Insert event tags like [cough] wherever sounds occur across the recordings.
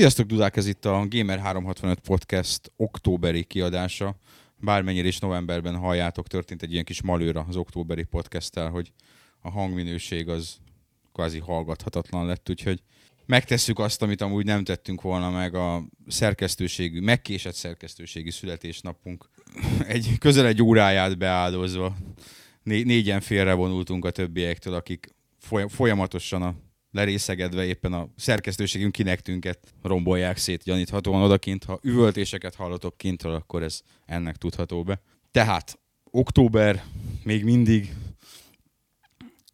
Sziasztok, Dudák! Ez itt a Gamer365 Podcast októberi kiadása. Bármennyire is novemberben halljátok, történt egy ilyen kis malőra az októberi podcasttel, hogy a hangminőség az kvázi hallgathatatlan lett, úgyhogy megtesszük azt, amit amúgy nem tettünk volna meg a szerkesztőségű, megkésett szerkesztőségi születésnapunk. [clears throat] Egy, közel egy óráját beáldozva né- négyen félrevonultunk a többiektől, akik folyamatosan a lerészegedve éppen a szerkesztőségünk kinektünket rombolják szét gyaníthatóan odakint. Ha üvöltéseket hallotok kintről, akkor ez ennek tudható be. Tehát október még mindig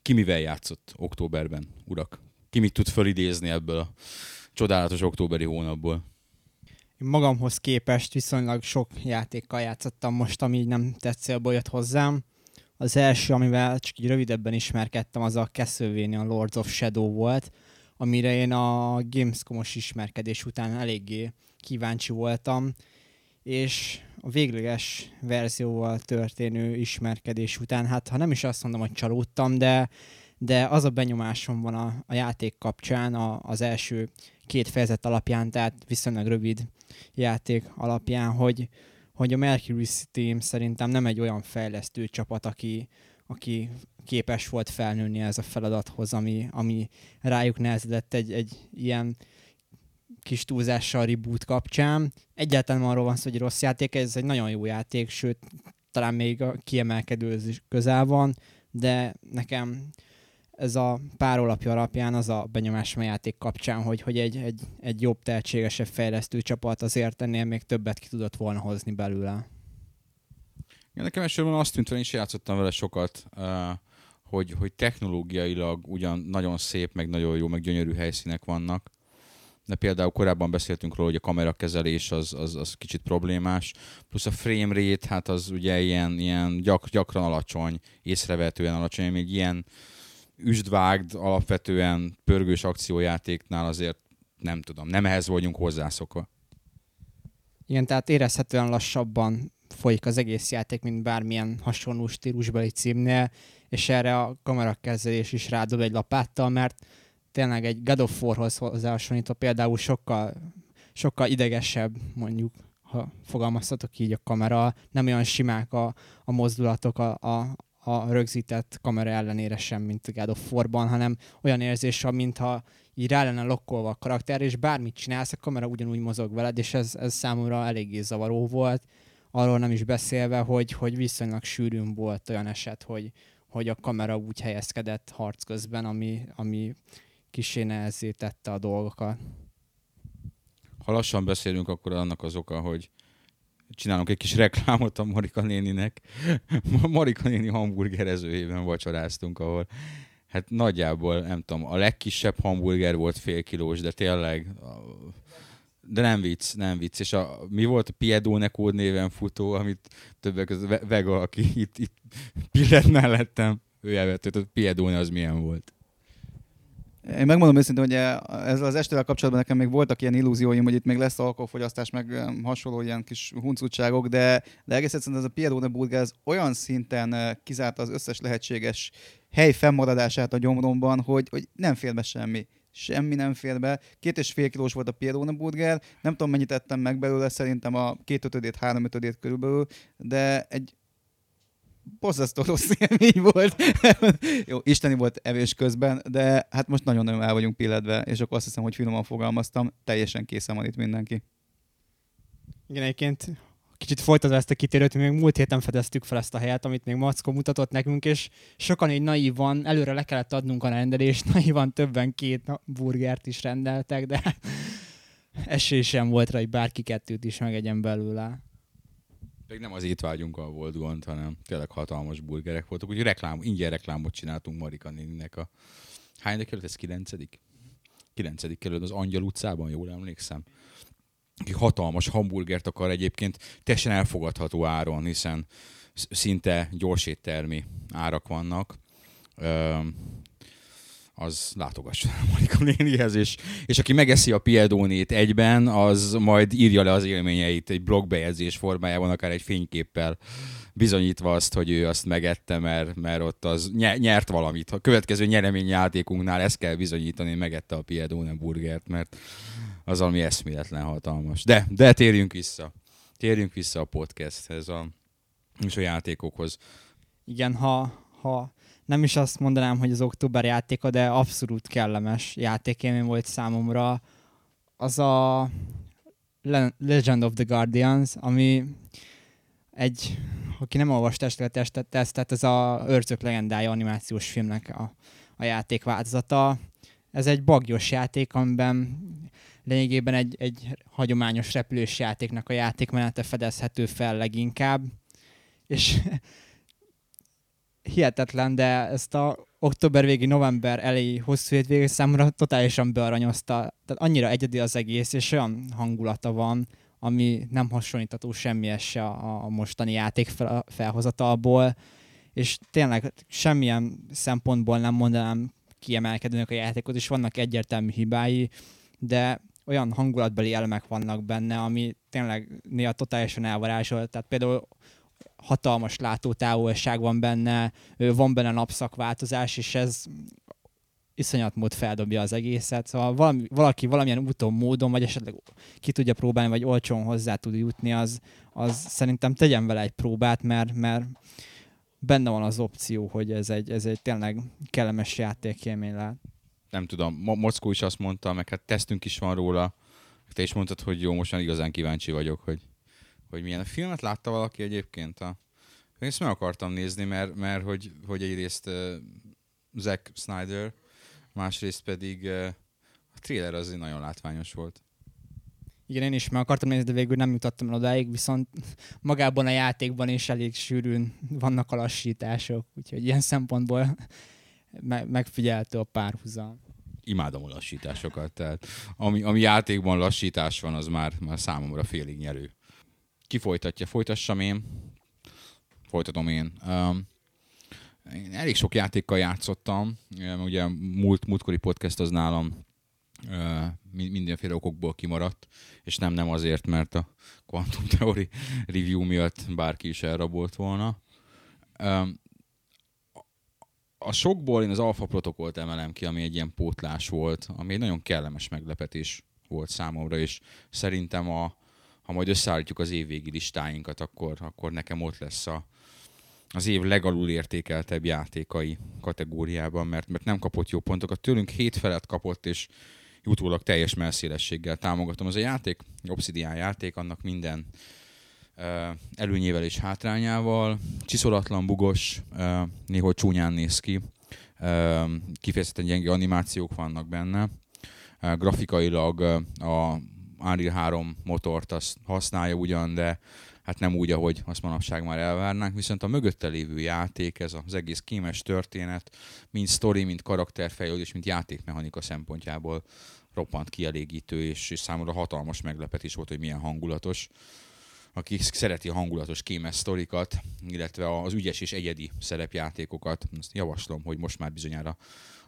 ki mivel játszott októberben, urak? Ki mit tud fölidézni ebből a csodálatos októberi hónapból? Én magamhoz képest viszonylag sok játékkal játszottam most, ami így nem tetszélből jött hozzám. Az első, amivel csak így rövidebben ismerkedtem, az a Castlevania Lords of Shadow volt, amire én a Gamescom-os ismerkedés után eléggé kíváncsi voltam, és a végleges verzióval történő ismerkedés után, hát ha nem is azt mondom, hogy csalódtam, de, de az a benyomásom van a, a játék kapcsán a, az első két fejezet alapján, tehát viszonylag rövid játék alapján, hogy, hogy a Mercury Team szerintem nem egy olyan fejlesztő csapat, aki, aki képes volt felnőni ez a feladathoz, ami, ami rájuk nehezedett egy, egy ilyen kis túlzással reboot kapcsán. Egyáltalán arról van szó, hogy rossz játék, ez egy nagyon jó játék, sőt, talán még a kiemelkedő közel van, de nekem ez a pár alapja alapján az a benyomás a játék kapcsán, hogy, hogy egy, egy, egy jobb, tehetségesebb fejlesztő csapat azért ennél még többet ki tudott volna hozni belőle. Ja, nekem elsősorban azt tűnt, hogy én is játszottam vele sokat, hogy, hogy technológiailag ugyan nagyon szép, meg nagyon jó, meg gyönyörű helyszínek vannak, de például korábban beszéltünk róla, hogy a kamerakezelés az, az, az kicsit problémás, plusz a frame rate, hát az ugye ilyen, ilyen gyak, gyakran alacsony, észrevetően alacsony, még ilyen üstvágd alapvetően pörgős akciójátéknál azért nem tudom, nem ehhez vagyunk hozzászokva. Igen, tehát érezhetően lassabban folyik az egész játék, mint bármilyen hasonló stílusbeli címnél, és erre a kamerakezelés is rádob egy lapáttal, mert tényleg egy God of War-hoz hozzáhasonlítva például sokkal, sokkal idegesebb, mondjuk, ha fogalmazhatok így a kamera, nem olyan simák a, a mozdulatok, a, a, a rögzített kamera ellenére sem, mint a God of War-ban, hanem olyan érzés, mintha így rá lenne lokkolva a karakter, és bármit csinálsz, a kamera ugyanúgy mozog veled, és ez, ez számomra eléggé zavaró volt. Arról nem is beszélve, hogy, hogy viszonylag sűrűn volt olyan eset, hogy, hogy a kamera úgy helyezkedett harc közben, ami, ami kisé nehezé tette a dolgokat. Ha lassan beszélünk, akkor annak az oka, hogy csinálunk egy kis reklámot a Marika néninek. [laughs] Marika néni hamburgerezőjében vacsoráztunk, ahol hát nagyjából, nem tudom, a legkisebb hamburger volt fél kilós, de tényleg, de nem vicc, nem vicc. És a, mi volt a Piedone néven futó, amit többek között Vega, aki itt, itt pillet mellettem, ő elvett, hogy Piedone az milyen volt. Én megmondom őszintén, hogy ezzel az estével kapcsolatban nekem még voltak ilyen illúzióim, hogy itt még lesz alkoholfogyasztás, meg hasonló ilyen kis huncutságok, de, de egész egyszerűen ez a Pierone burger ez olyan szinten kizárta az összes lehetséges hely fennmaradását a gyomromban, hogy, hogy nem fér be semmi semmi nem fér be. Két és fél kilós volt a Pierone burger, nem tudom mennyit ettem meg belőle, szerintem a két ötödét, három ötödét körülbelül, de egy borzasztó rossz élmény volt. [laughs] Jó, isteni volt evés közben, de hát most nagyon-nagyon el vagyunk pilledve, és akkor azt hiszem, hogy finoman fogalmaztam, teljesen készen van itt mindenki. Igen, egyébként kicsit folytatva ezt a kitérőt, még múlt héten fedeztük fel ezt a helyet, amit még Mackó mutatott nekünk, és sokan így naívan, előre le kellett adnunk a rendelést, [laughs] naívan többen két burgert is rendeltek, de [laughs] esély sem volt rá, hogy bárki kettőt is megegyen belőle. Még nem az étvágyunkkal volt gond, hanem tényleg hatalmas burgerek voltak. Úgyhogy reklám, ingyen reklámot csináltunk Marika néninek a... Hány került ez? Kilencedik? Kilencedik került az Angyal utcában, jól emlékszem. Aki hatalmas hamburgert akar egyébként teljesen elfogadható áron, hiszen szinte gyorséttermi árak vannak az látogassa a Monika nénihez, és, és aki megeszi a piedónét egyben, az majd írja le az élményeit egy blogbejegyzés formájában, akár egy fényképpel bizonyítva azt, hogy ő azt megette, mert, mert ott az nyert valamit. A következő nyereményjátékunknál ezt kell bizonyítani, hogy megette a Piedone burgert, mert az ami eszméletlen hatalmas. De, de térjünk vissza. Térjünk vissza a podcasthez, a, és a játékokhoz. Igen, ha, ha nem is azt mondanám, hogy az október játéka, de abszolút kellemes játékélmény volt számomra. Az a Legend of the Guardians, ami egy, aki nem olvasta esetleg tesztet, ez a Őrzők legendája animációs filmnek a, a játék változata. Ez egy bagyos játék, amiben lényegében egy, egy hagyományos repülős játéknak a játékmenete fedezhető fel leginkább. És hihetetlen, de ezt a október végi, november elejé hosszú hétvégé számomra totálisan bearanyozta. Tehát annyira egyedi az egész, és olyan hangulata van, ami nem hasonlítható semmi se a, a mostani játék fel, felhozatalból, és tényleg semmilyen szempontból nem mondanám kiemelkedőnek a játékot, és vannak egyértelmű hibái, de olyan hangulatbeli elemek vannak benne, ami tényleg néha totálisan elvarázsol. Tehát például hatalmas látótávolság van benne, van benne napszakváltozás, és ez iszonyat mód feldobja az egészet. Szóval valami, valaki valamilyen úton, módon, vagy esetleg ki tudja próbálni, vagy olcsón hozzá tud jutni, az, az szerintem tegyen vele egy próbát, mert, mert benne van az opció, hogy ez egy, ez egy tényleg kellemes játékélmény lehet. Nem tudom, Mo- Mockó is azt mondta, meg hát tesztünk is van róla, te is mondtad, hogy jó, most igazán kíváncsi vagyok, hogy hogy milyen. A filmet látta valaki egyébként? A... Én ezt meg akartam nézni, mert, mert hogy, hogy egyrészt uh, Zack Snyder, másrészt pedig uh, a trailer az nagyon látványos volt. Igen, én is meg akartam nézni, de végül nem jutottam el odáig, viszont magában a játékban is elég sűrűn vannak a lassítások, úgyhogy ilyen szempontból me- megfigyeltő a párhuzam. Imádom a lassításokat, tehát ami, ami játékban lassítás van, az már, már számomra félig nyerő ki folytatja? Folytassam én? Folytatom én. Um, én elég sok játékkal játszottam, ugye múlt, múltkori podcast az nálam uh, mindenféle okokból kimaradt, és nem nem azért, mert a Quantum [laughs] Theory review miatt bárki is elrabolt volna. Um, a sokból én az alfa protokollt emelem ki, ami egy ilyen pótlás volt, ami egy nagyon kellemes meglepetés volt számomra, és szerintem a, ha majd összeállítjuk az évvégi listáinkat, akkor, akkor nekem ott lesz a, az év legalul értékeltebb játékai kategóriában, mert, mert nem kapott jó pontokat. Tőlünk hét felett kapott, és utólag teljes melszélességgel támogatom. Az a játék, Obsidian játék, annak minden előnyével és hátrányával. Csiszolatlan, bugos, néhol csúnyán néz ki. Kifejezetten gyenge animációk vannak benne. Grafikailag a Unreal 3 motort azt használja ugyan, de hát nem úgy, ahogy azt manapság már elvárnánk, viszont a mögötte lévő játék, ez az egész kémes történet, mind story, mind karakterfejlődés, mind játékmechanika szempontjából roppant kielégítő, és, és számomra hatalmas meglepetés volt, hogy milyen hangulatos. Aki szereti a hangulatos kémes sztorikat, illetve az ügyes és egyedi szerepjátékokat, azt javaslom, hogy most már bizonyára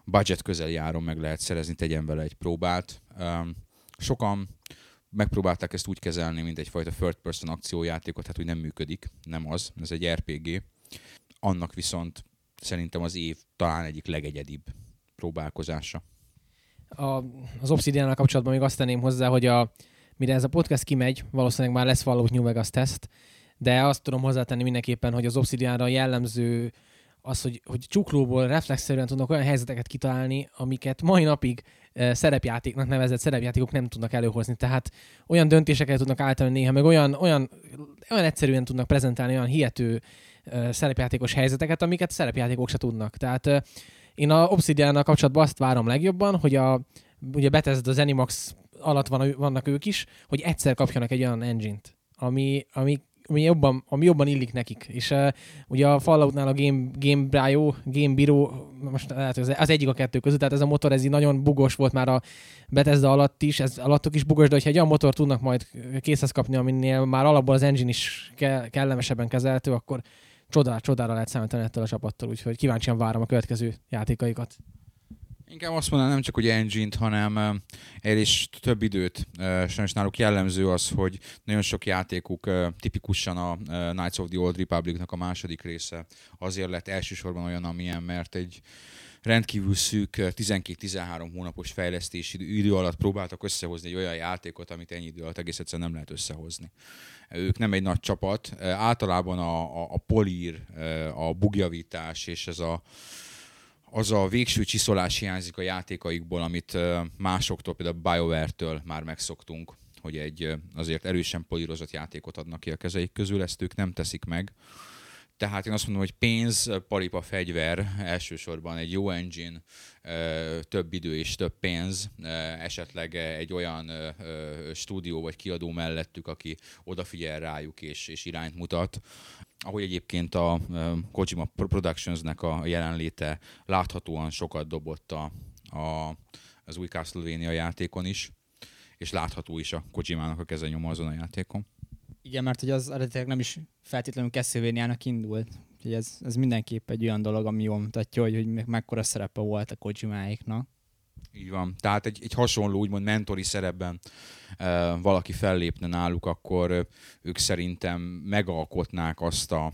budget közeli áron meg lehet szerezni, tegyen vele egy próbát. Sokan megpróbálták ezt úgy kezelni, mint egyfajta third person akciójátékot, hát hogy nem működik, nem az, ez egy RPG. Annak viszont szerintem az év talán egyik legegyedibb próbálkozása. A, az obsidian kapcsolatban még azt tenném hozzá, hogy a, mire ez a podcast kimegy, valószínűleg már lesz Fallout New Vegas teszt, de azt tudom hozzátenni mindenképpen, hogy az Obsidianra jellemző az, hogy, hogy csuklóból reflexzerűen tudnak olyan helyzeteket kitalálni, amiket mai napig szerepjátéknak nevezett szerepjátékok nem tudnak előhozni. Tehát olyan döntéseket tudnak általán néha, meg olyan, olyan, olyan egyszerűen tudnak prezentálni olyan hihető szerepjátékos helyzeteket, amiket szerepjátékok se tudnak. Tehát én a obsidian kapcsolatban azt várom legjobban, hogy a, ugye Bethesda, az Animax alatt van, vannak ők is, hogy egyszer kapjanak egy olyan engine-t, ami, ami ami jobban, ami jobban illik nekik. És uh, ugye a Falloutnál a Game, Game Brio, Game Biro, most lehet, az, az egyik a kettő között, tehát ez a motor ez így nagyon bugos volt már a Bethesda alatt is, ez alattok is bugos, de hogyha egy olyan motor tudnak majd készhez kapni, aminél már alapból az engine is ke- kellemesebben kezelhető, akkor csodára, csodára lehet számítani ettől a csapattól, úgyhogy kíváncsian várom a következő játékaikat. Inkább azt mondanám, nem csak hogy engine-t, hanem erre is több időt. Sajnos náluk jellemző az, hogy nagyon sok játékuk tipikusan a Knights of the Old Republic-nak a második része azért lett elsősorban olyan, amilyen, mert egy rendkívül szűk 12-13 hónapos fejlesztési idő alatt próbáltak összehozni egy olyan játékot, amit ennyi idő alatt egész egyszerűen nem lehet összehozni. Ők nem egy nagy csapat, általában a, a, a polír, a bugjavítás és ez a, az a végső csiszolás hiányzik a játékaikból, amit másoktól, például BioWare-től már megszoktunk, hogy egy azért erősen polírozott játékot adnak ki a kezeik közül, ezt ők nem teszik meg. Tehát én azt mondom, hogy pénz, paripa, fegyver, elsősorban egy jó engine, több idő és több pénz, esetleg egy olyan stúdió vagy kiadó mellettük, aki odafigyel rájuk és, és irányt mutat. Ahogy egyébként a Kojima Productions-nek a jelenléte láthatóan sokat dobott a, a, az új Castlevania játékon is, és látható is a Kojimának a kezenyoma azon a játékon. Igen, mert hogy az eredetileg nem is feltétlenül Castlevania-nak indult. Úgyhogy ez, ez mindenképp egy olyan dolog, ami jól mutatja, hogy, hogy mekkora szerepe volt a Kojimáiknak. Így van. Tehát egy, egy hasonló, úgymond mentori szerepben e, valaki fellépne náluk, akkor e, ők szerintem megalkotnák azt a,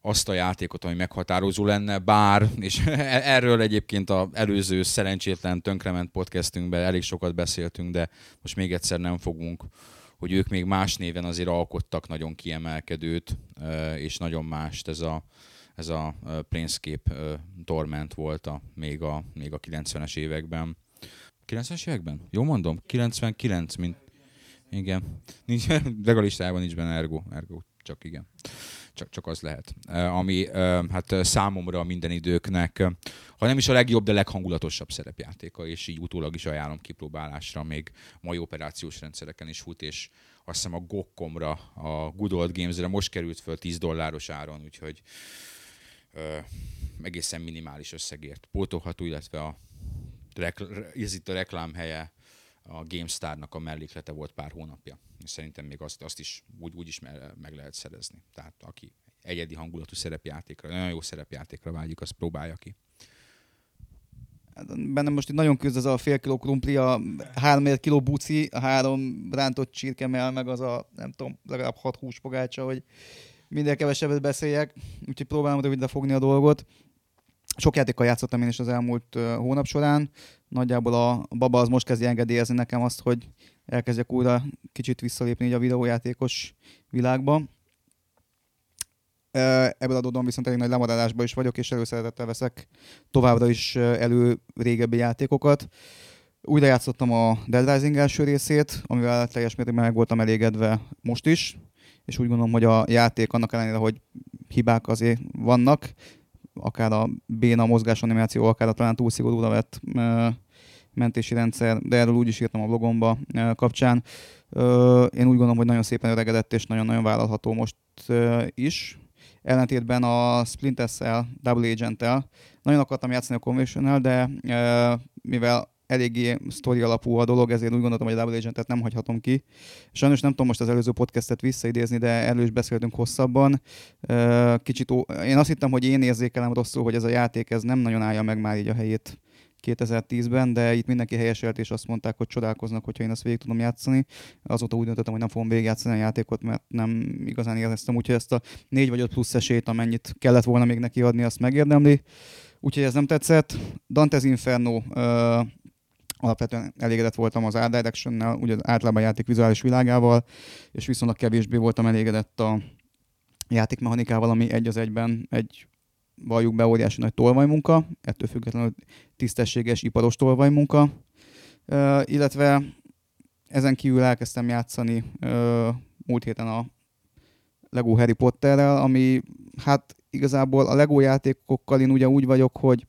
azt a játékot, ami meghatározó lenne, bár, és [laughs] erről egyébként az előző szerencsétlen tönkrement podcastünkben elég sokat beszéltünk, de most még egyszer nem fogunk hogy ők még más néven azért alkottak nagyon kiemelkedőt, és nagyon mást. Ez a, ez a Planescape Torment volt a, még, a, még a 90-es években. 90-es években? Jó mondom? 99, mint... Igen. Nincs, [laughs] legalistában nincs benne ergo, ergo, csak igen csak, csak az lehet. Ami hát számomra minden időknek, ha nem is a legjobb, de leghangulatosabb szerepjátéka, és így utólag is ajánlom kipróbálásra, még mai operációs rendszereken is fut, és azt hiszem a Gokkomra, a Good Old Games-re most került föl 10 dolláros áron, úgyhogy ö, egészen minimális összegért pótolható, illetve a, ez itt a reklámhelye a GameStar-nak a melléklete volt pár hónapja. És szerintem még azt, azt is úgy, úgy is meg lehet szerezni. Tehát aki egyedi hangulatú szerepjátékra, nagyon jó szerepjátékra vágyik, azt próbálja ki. Hát, bennem most itt nagyon küzd az a fél kiló krumpli, a három kiló buci, a három rántott csirkemel, meg az a, nem tudom, legalább hat húspogácsa, hogy minden kevesebbet beszéljek, úgyhogy próbálom rövidre fogni a dolgot. Sok játékkal játszottam én is az elmúlt hónap során. Nagyjából a baba az most kezdi engedélyezni nekem azt, hogy elkezdjek újra kicsit visszalépni így a videójátékos világba. Ebből adódóan viszont elég nagy lemaradásban is vagyok, és előszeretettel veszek továbbra is elő régebbi játékokat. Újra játszottam a Dead Rising első részét, amivel teljes mértékben meg voltam elégedve most is, és úgy gondolom, hogy a játék annak ellenére, hogy hibák azért vannak, akár a béna mozgásanimáció, akár a talán túl szigorúra vett mentési rendszer, de erről úgy is írtam a blogomba kapcsán. Én úgy gondolom, hogy nagyon szépen öregedett, és nagyon-nagyon vállalható most is. Ellentétben a Splinter Cell Double Agent-tel nagyon akartam játszani a conventional de mivel eléggé sztori alapú a dolog, ezért úgy gondoltam, hogy a Double Agent-et nem hagyhatom ki. Sajnos nem tudom most az előző podcastet visszaidézni, de erről is beszéltünk hosszabban. Kicsit, én azt hittem, hogy én érzékelem rosszul, hogy ez a játék ez nem nagyon állja meg már így a helyét 2010-ben, de itt mindenki helyeselt, és azt mondták, hogy csodálkoznak, hogyha én ezt végig tudom játszani. Azóta úgy döntöttem, hogy nem fogom végigjátszani a játékot, mert nem igazán éreztem, úgyhogy ezt a 4 vagy 5 plusz esélyt, amennyit kellett volna még neki adni, azt megérdemli. Úgyhogy ez nem tetszett. Dante's Inferno alapvetően elégedett voltam az Art Direction-nel, ugye általában a játék vizuális világával, és viszonylag kevésbé voltam elégedett a játékmechanikával, ami egy az egyben egy valljuk be óriási nagy tolvajmunka, ettől függetlenül tisztességes, iparos tolvajmunka, uh, illetve ezen kívül elkezdtem játszani uh, múlt héten a Lego Harry Potterrel, ami hát igazából a Lego játékokkal én ugye úgy vagyok, hogy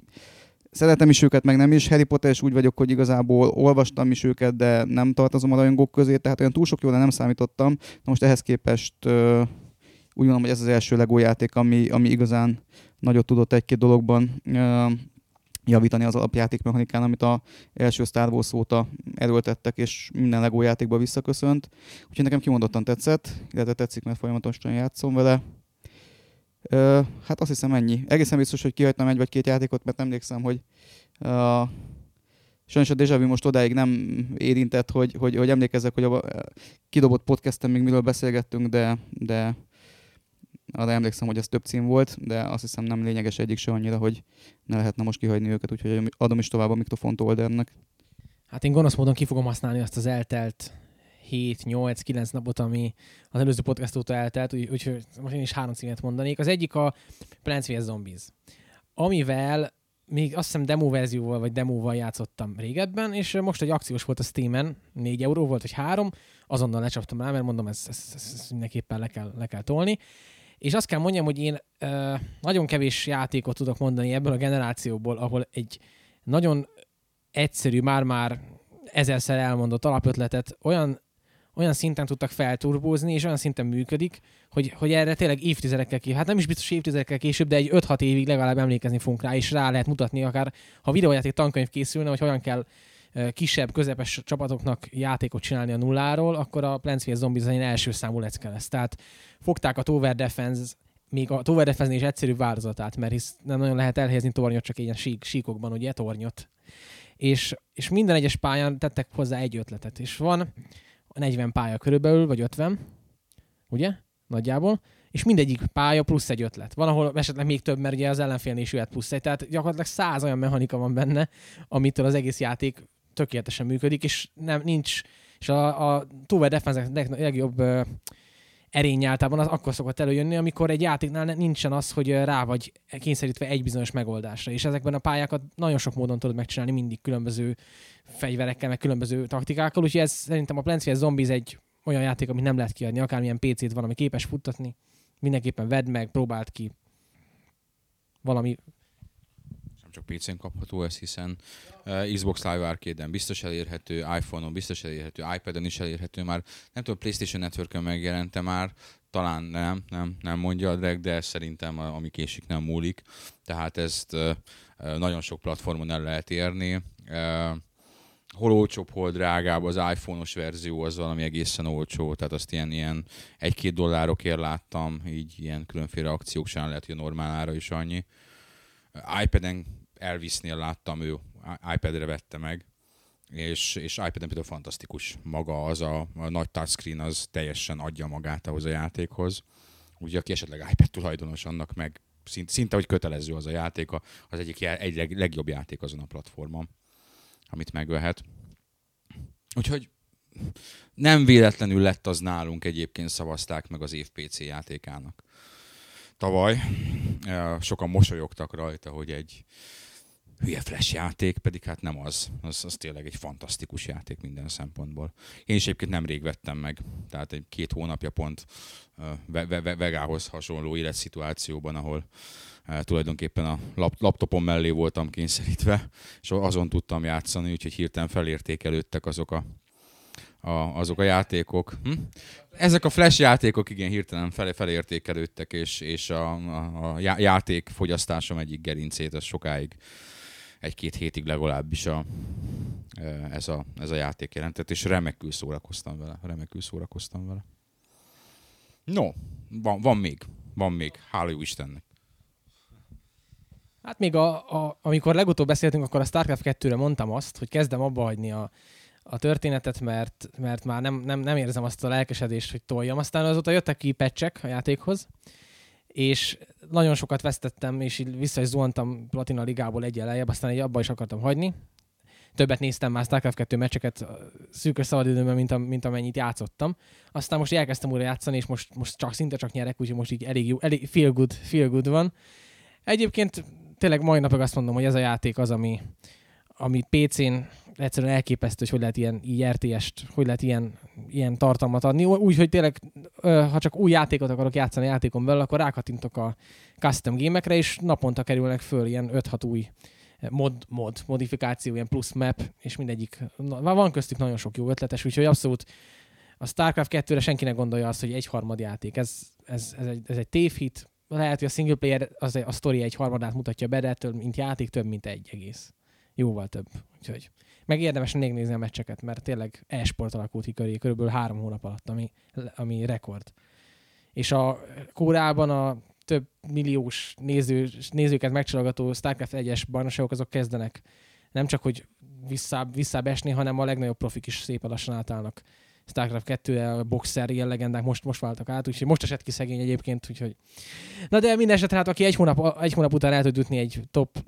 szeretem is őket, meg nem is. Harry Potter is úgy vagyok, hogy igazából olvastam is őket, de nem tartozom a rajongók közé, tehát olyan túl sok jóra nem számítottam. Na most ehhez képest úgy gondolom, hogy ez az első Lego játék, ami, ami igazán nagyot tudott egy-két dologban javítani az alapjáték mechanikán, amit a első Star Wars óta erőltettek, és minden Lego játékba visszaköszönt. Úgyhogy nekem kimondottan tetszett, illetve tetszik, mert folyamatosan játszom vele. Uh, hát azt hiszem ennyi. Egészen biztos, hogy kihagytam egy vagy két játékot, mert emlékszem, hogy uh, sajnos a Deja Vu most odáig nem érintett, hogy, hogy, hogy emlékezzek, hogy a kidobott podcasten még miről beszélgettünk, de, de arra emlékszem, hogy az több cím volt, de azt hiszem nem lényeges egyik se annyira, hogy ne lehetne most kihagyni őket, úgyhogy adom is tovább a mikrofont Oldernek. Hát én gonosz módon ki fogom használni azt az eltelt 7-8-9 napot, ami az előző podcast óta eltelt, úgyhogy úgy, most én is három címet mondanék. Az egyik a Plants vs. Zombies, amivel még azt hiszem demo verzióval vagy demóval játszottam régebben, és most egy akciós volt a Steam-en, 4 euró volt, vagy 3, azonnal lecsaptam rá, mert mondom, ezt, ezt, ezt, ezt mindenképpen le kell, le kell tolni. És azt kell mondjam, hogy én ö, nagyon kevés játékot tudok mondani ebből a generációból, ahol egy nagyon egyszerű, már-már ezerszer elmondott alapötletet olyan olyan szinten tudtak felturbózni, és olyan szinten működik, hogy, hogy erre tényleg évtizedekkel később, hát nem is biztos évtizedekkel később, de egy 5-6 évig legalább emlékezni fogunk rá, és rá lehet mutatni, akár ha videójáték tankönyv készülne, hogy hogyan kell kisebb, közepes csapatoknak játékot csinálni a nulláról, akkor a Plants vs. Zombies egy első számú lecke lesz. Tehát fogták a Tower Defense még a Tower Defense is egyszerű változatát, mert hisz nem nagyon lehet elhelyezni tornyot, csak ilyen sík, síkokban, ugye, tornyot. És, és minden egyes pályán tettek hozzá egy ötletet. És van 40 pálya körülbelül, vagy 50, ugye? Nagyjából. És mindegyik pálya plusz egy ötlet. Van, ahol esetleg még több, mert ugye az ellenfélnél is jöhet plusz egy. Tehát gyakorlatilag száz olyan mechanika van benne, amitől az egész játék tökéletesen működik, és nem, nincs, és a, a Tower Defense legjobb erény általában az akkor szokott előjönni, amikor egy játéknál nincsen az, hogy rá vagy kényszerítve egy bizonyos megoldásra. És ezekben a pályákat nagyon sok módon tudod megcsinálni, mindig különböző fegyverekkel, meg különböző taktikákkal, úgyhogy ez szerintem a Plants vs. Zombies egy olyan játék, amit nem lehet kiadni, akármilyen PC-t van, ami képes futtatni, mindenképpen vedd meg, próbáld ki. Valami csak PC-n kapható ez, hiszen uh, Xbox Live Arcade-en biztos elérhető, iPhone-on biztos elérhető, iPad-en is elérhető már. Nem tudom, PlayStation Network-en megjelente már, talán nem, nem, nem mondja a drag, de szerintem ami késik nem múlik. Tehát ezt uh, nagyon sok platformon el lehet érni. Uh, hol olcsóbb, hol drágább, az iPhone-os verzió az valami egészen olcsó, tehát azt ilyen, ilyen egy-két dollárokért láttam, így ilyen különféle akciók sem lehet, hogy a normál ára is annyi. iPad-en Elvisnél láttam, ő iPad-re vette meg, és, és iPad-en például fantasztikus. Maga az a, a nagy touchscreen az teljesen adja magát ahhoz a játékhoz. Ugye aki esetleg iPad tulajdonos, annak meg szinte, szinte hogy kötelező az a játék, az egyik egy legjobb játék azon a platformon amit megvehet. Úgyhogy nem véletlenül lett az nálunk egyébként szavazták meg az év PC játékának. Tavaly sokan mosolyogtak rajta, hogy egy hülye flash játék, pedig hát nem az. az. Az tényleg egy fantasztikus játék minden szempontból. Én is egyébként nemrég vettem meg, tehát egy két hónapja pont Vegához hasonló életszituációban, ahol tulajdonképpen a lap, laptopon mellé voltam kényszerítve, és azon tudtam játszani, úgyhogy hirtelen felértékelődtek azok a, a, azok a játékok. Hm? Ezek a flash játékok igen hirtelen fel, felértékelődtek, és, és a, a, a játék fogyasztásom egyik gerincét az sokáig, egy-két hétig legalábbis a, ez, a, ez a játék jelentett, és remekül szórakoztam vele. Remekül szórakoztam vele. No, van, van még. Van még. Hála jó Istennek. Hát még a, a, amikor legutóbb beszéltünk, akkor a StarCraft 2-re mondtam azt, hogy kezdem abba hagyni a, a történetet, mert, mert már nem, nem, nem érzem azt a lelkesedést, hogy toljam. Aztán azóta jöttek ki pecsek a játékhoz, és nagyon sokat vesztettem, és így vissza is zuhantam Platina Ligából egy lejjebb, aztán egy abba is akartam hagyni. Többet néztem már StarCraft 2 meccseket szűkös szabadidőben, mint, a, mint amennyit játszottam. Aztán most elkezdtem újra játszani, és most, most csak szinte csak nyerek, úgyhogy most így elég jó, elég feel good, feel good van. Egyébként tényleg mai napig azt mondom, hogy ez a játék az, ami, ami PC-n egyszerűen elképesztő, hogy hogy lehet ilyen RTS-t, hogy lehet ilyen, ilyen tartalmat adni. Úgy, hogy tényleg, ha csak új játékot akarok játszani a játékon belül, akkor rákatintok a custom gémekre, és naponta kerülnek föl ilyen 5-6 új mod, mod, modifikáció, ilyen plusz map, és mindegyik, van köztük nagyon sok jó ötletes, úgyhogy abszolút a StarCraft 2-re senkinek gondolja azt, hogy egy harmad játék. Ez, ez, ez, egy, ez egy tévhit, lehet, hogy a single player az a sztori egy harmadát mutatja be, de ettől, mint játék több, mint egy egész. Jóval több. Úgyhogy meg érdemes még nézni a meccseket, mert tényleg e-sport alakult ki köré, körülbelül három hónap alatt, ami, ami rekord. És a kórában a több milliós néző, nézőket megcsalogató StarCraft 1-es bajnokságok azok kezdenek nem csak, hogy visszább, visszább esni, hanem a legnagyobb profik is szépen lassan átállnak StarCraft 2 a boxer ilyen legendák most, most váltak át, úgyhogy most esett ki szegény egyébként, úgyhogy... Na de minden esetre, hát aki egy hónap, egy hónap után el tud jutni egy top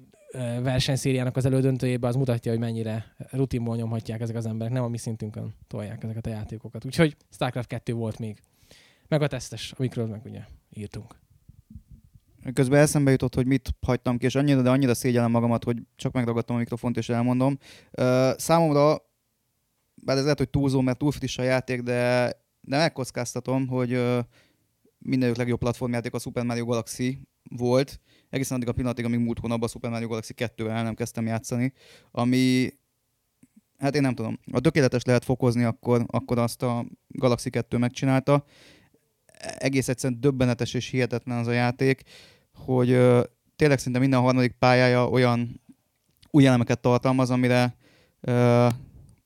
versenyszériának az elődöntőjébe, az mutatja, hogy mennyire rutinból nyomhatják ezek az emberek, nem a mi szintünkön tolják ezeket a játékokat. Úgyhogy StarCraft 2 volt még. Meg a tesztes, amikről meg ugye írtunk. Közben eszembe jutott, hogy mit hagytam ki, és annyira, de annyira szégyellem magamat, hogy csak megragadtam a mikrofont és elmondom. Számomra, bár ez lehet, hogy túlzó, mert túl friss a játék, de, de megkockáztatom, hogy mindenük legjobb platformjáték a Super Mario Galaxy volt, egészen addig a pillanatig, amíg múlt hónapban a Super Mario Galaxy 2-vel nem kezdtem játszani, ami hát én nem tudom, a tökéletes lehet fokozni, akkor, akkor azt a Galaxy 2 megcsinálta. Egész egyszerűen döbbenetes és hihetetlen az a játék, hogy ö, tényleg szinte minden harmadik pályája olyan új elemeket tartalmaz, amire ö,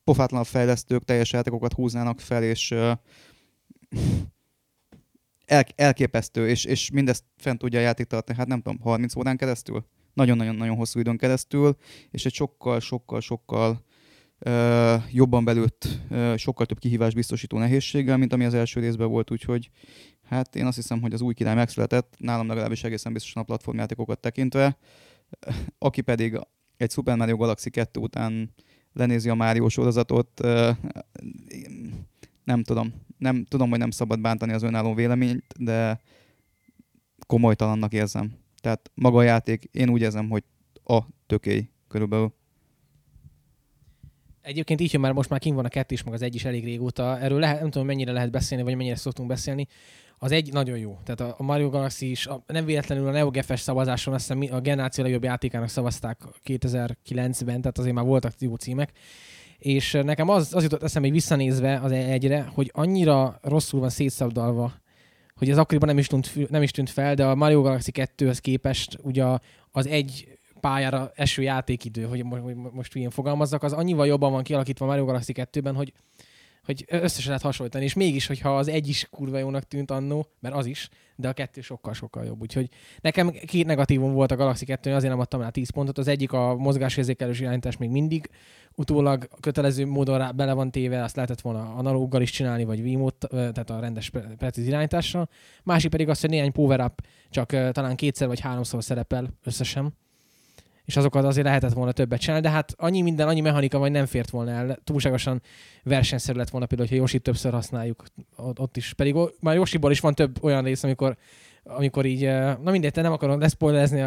pofátlan fejlesztők teljes játékokat húznának fel, és ö, el, elképesztő, és, és mindezt fent tudja a játék tartani, hát nem tudom, 30 órán keresztül? Nagyon-nagyon-nagyon hosszú időn keresztül, és egy sokkal, sokkal, sokkal ö, jobban belőtt, ö, sokkal több kihívás biztosító nehézséggel, mint ami az első részben volt, úgyhogy hát én azt hiszem, hogy az új király megszületett, nálam legalábbis egészen biztosan a platformjátékokat tekintve, aki pedig egy Super Mario Galaxy 2 után lenézi a Mario sorozatot, ö, nem tudom, nem tudom, hogy nem szabad bántani az önálló véleményt, de komolytalannak érzem. Tehát maga a játék, én úgy érzem, hogy a tökély körülbelül. Egyébként így, hogy már most már kim van a kettő is, meg az egy is elég régóta. Erről lehet, nem tudom, mennyire lehet beszélni, vagy mennyire szoktunk beszélni. Az egy nagyon jó. Tehát a Mario Galaxy is, a, nem véletlenül a Neo Geo-es szavazáson azt hiszem a generáció legjobb játékának szavazták 2009-ben, tehát azért már voltak jó címek és nekem az, az jutott eszembe, hogy visszanézve az egyre, hogy annyira rosszul van szétszabdalva, hogy ez akkoriban nem is, tűnt, nem is tűnt fel, de a Mario Galaxy 2-höz képest ugye az egy pályára eső játékidő, hogy most ilyen fogalmazzak, az annyival jobban van kialakítva a Mario Galaxy 2-ben, hogy hogy összesen lehet hasonlítani, és mégis, hogyha az egy is kurva jónak tűnt annó, mert az is, de a kettő sokkal-sokkal jobb. Úgyhogy nekem két negatívum volt a Galaxy 2 azért nem adtam rá 10 pontot. Az egyik a mozgásérzékelős irányítás még mindig utólag kötelező módon rá bele van téve, azt lehetett volna analóggal is csinálni, vagy Wiimote, tehát a rendes precíz irányítással. Másik pedig az, hogy néhány power-up csak talán kétszer vagy háromszor szerepel összesen és azokat azért lehetett volna többet csinálni, de hát annyi minden, annyi mechanika vagy nem fért volna el. Túlságosan versenyszerű lett volna például, hogyha Yoshi többször használjuk ott, is. Pedig már Yoshiból is van több olyan rész, amikor amikor így, na mindegy, nem akarom leszpoilerezni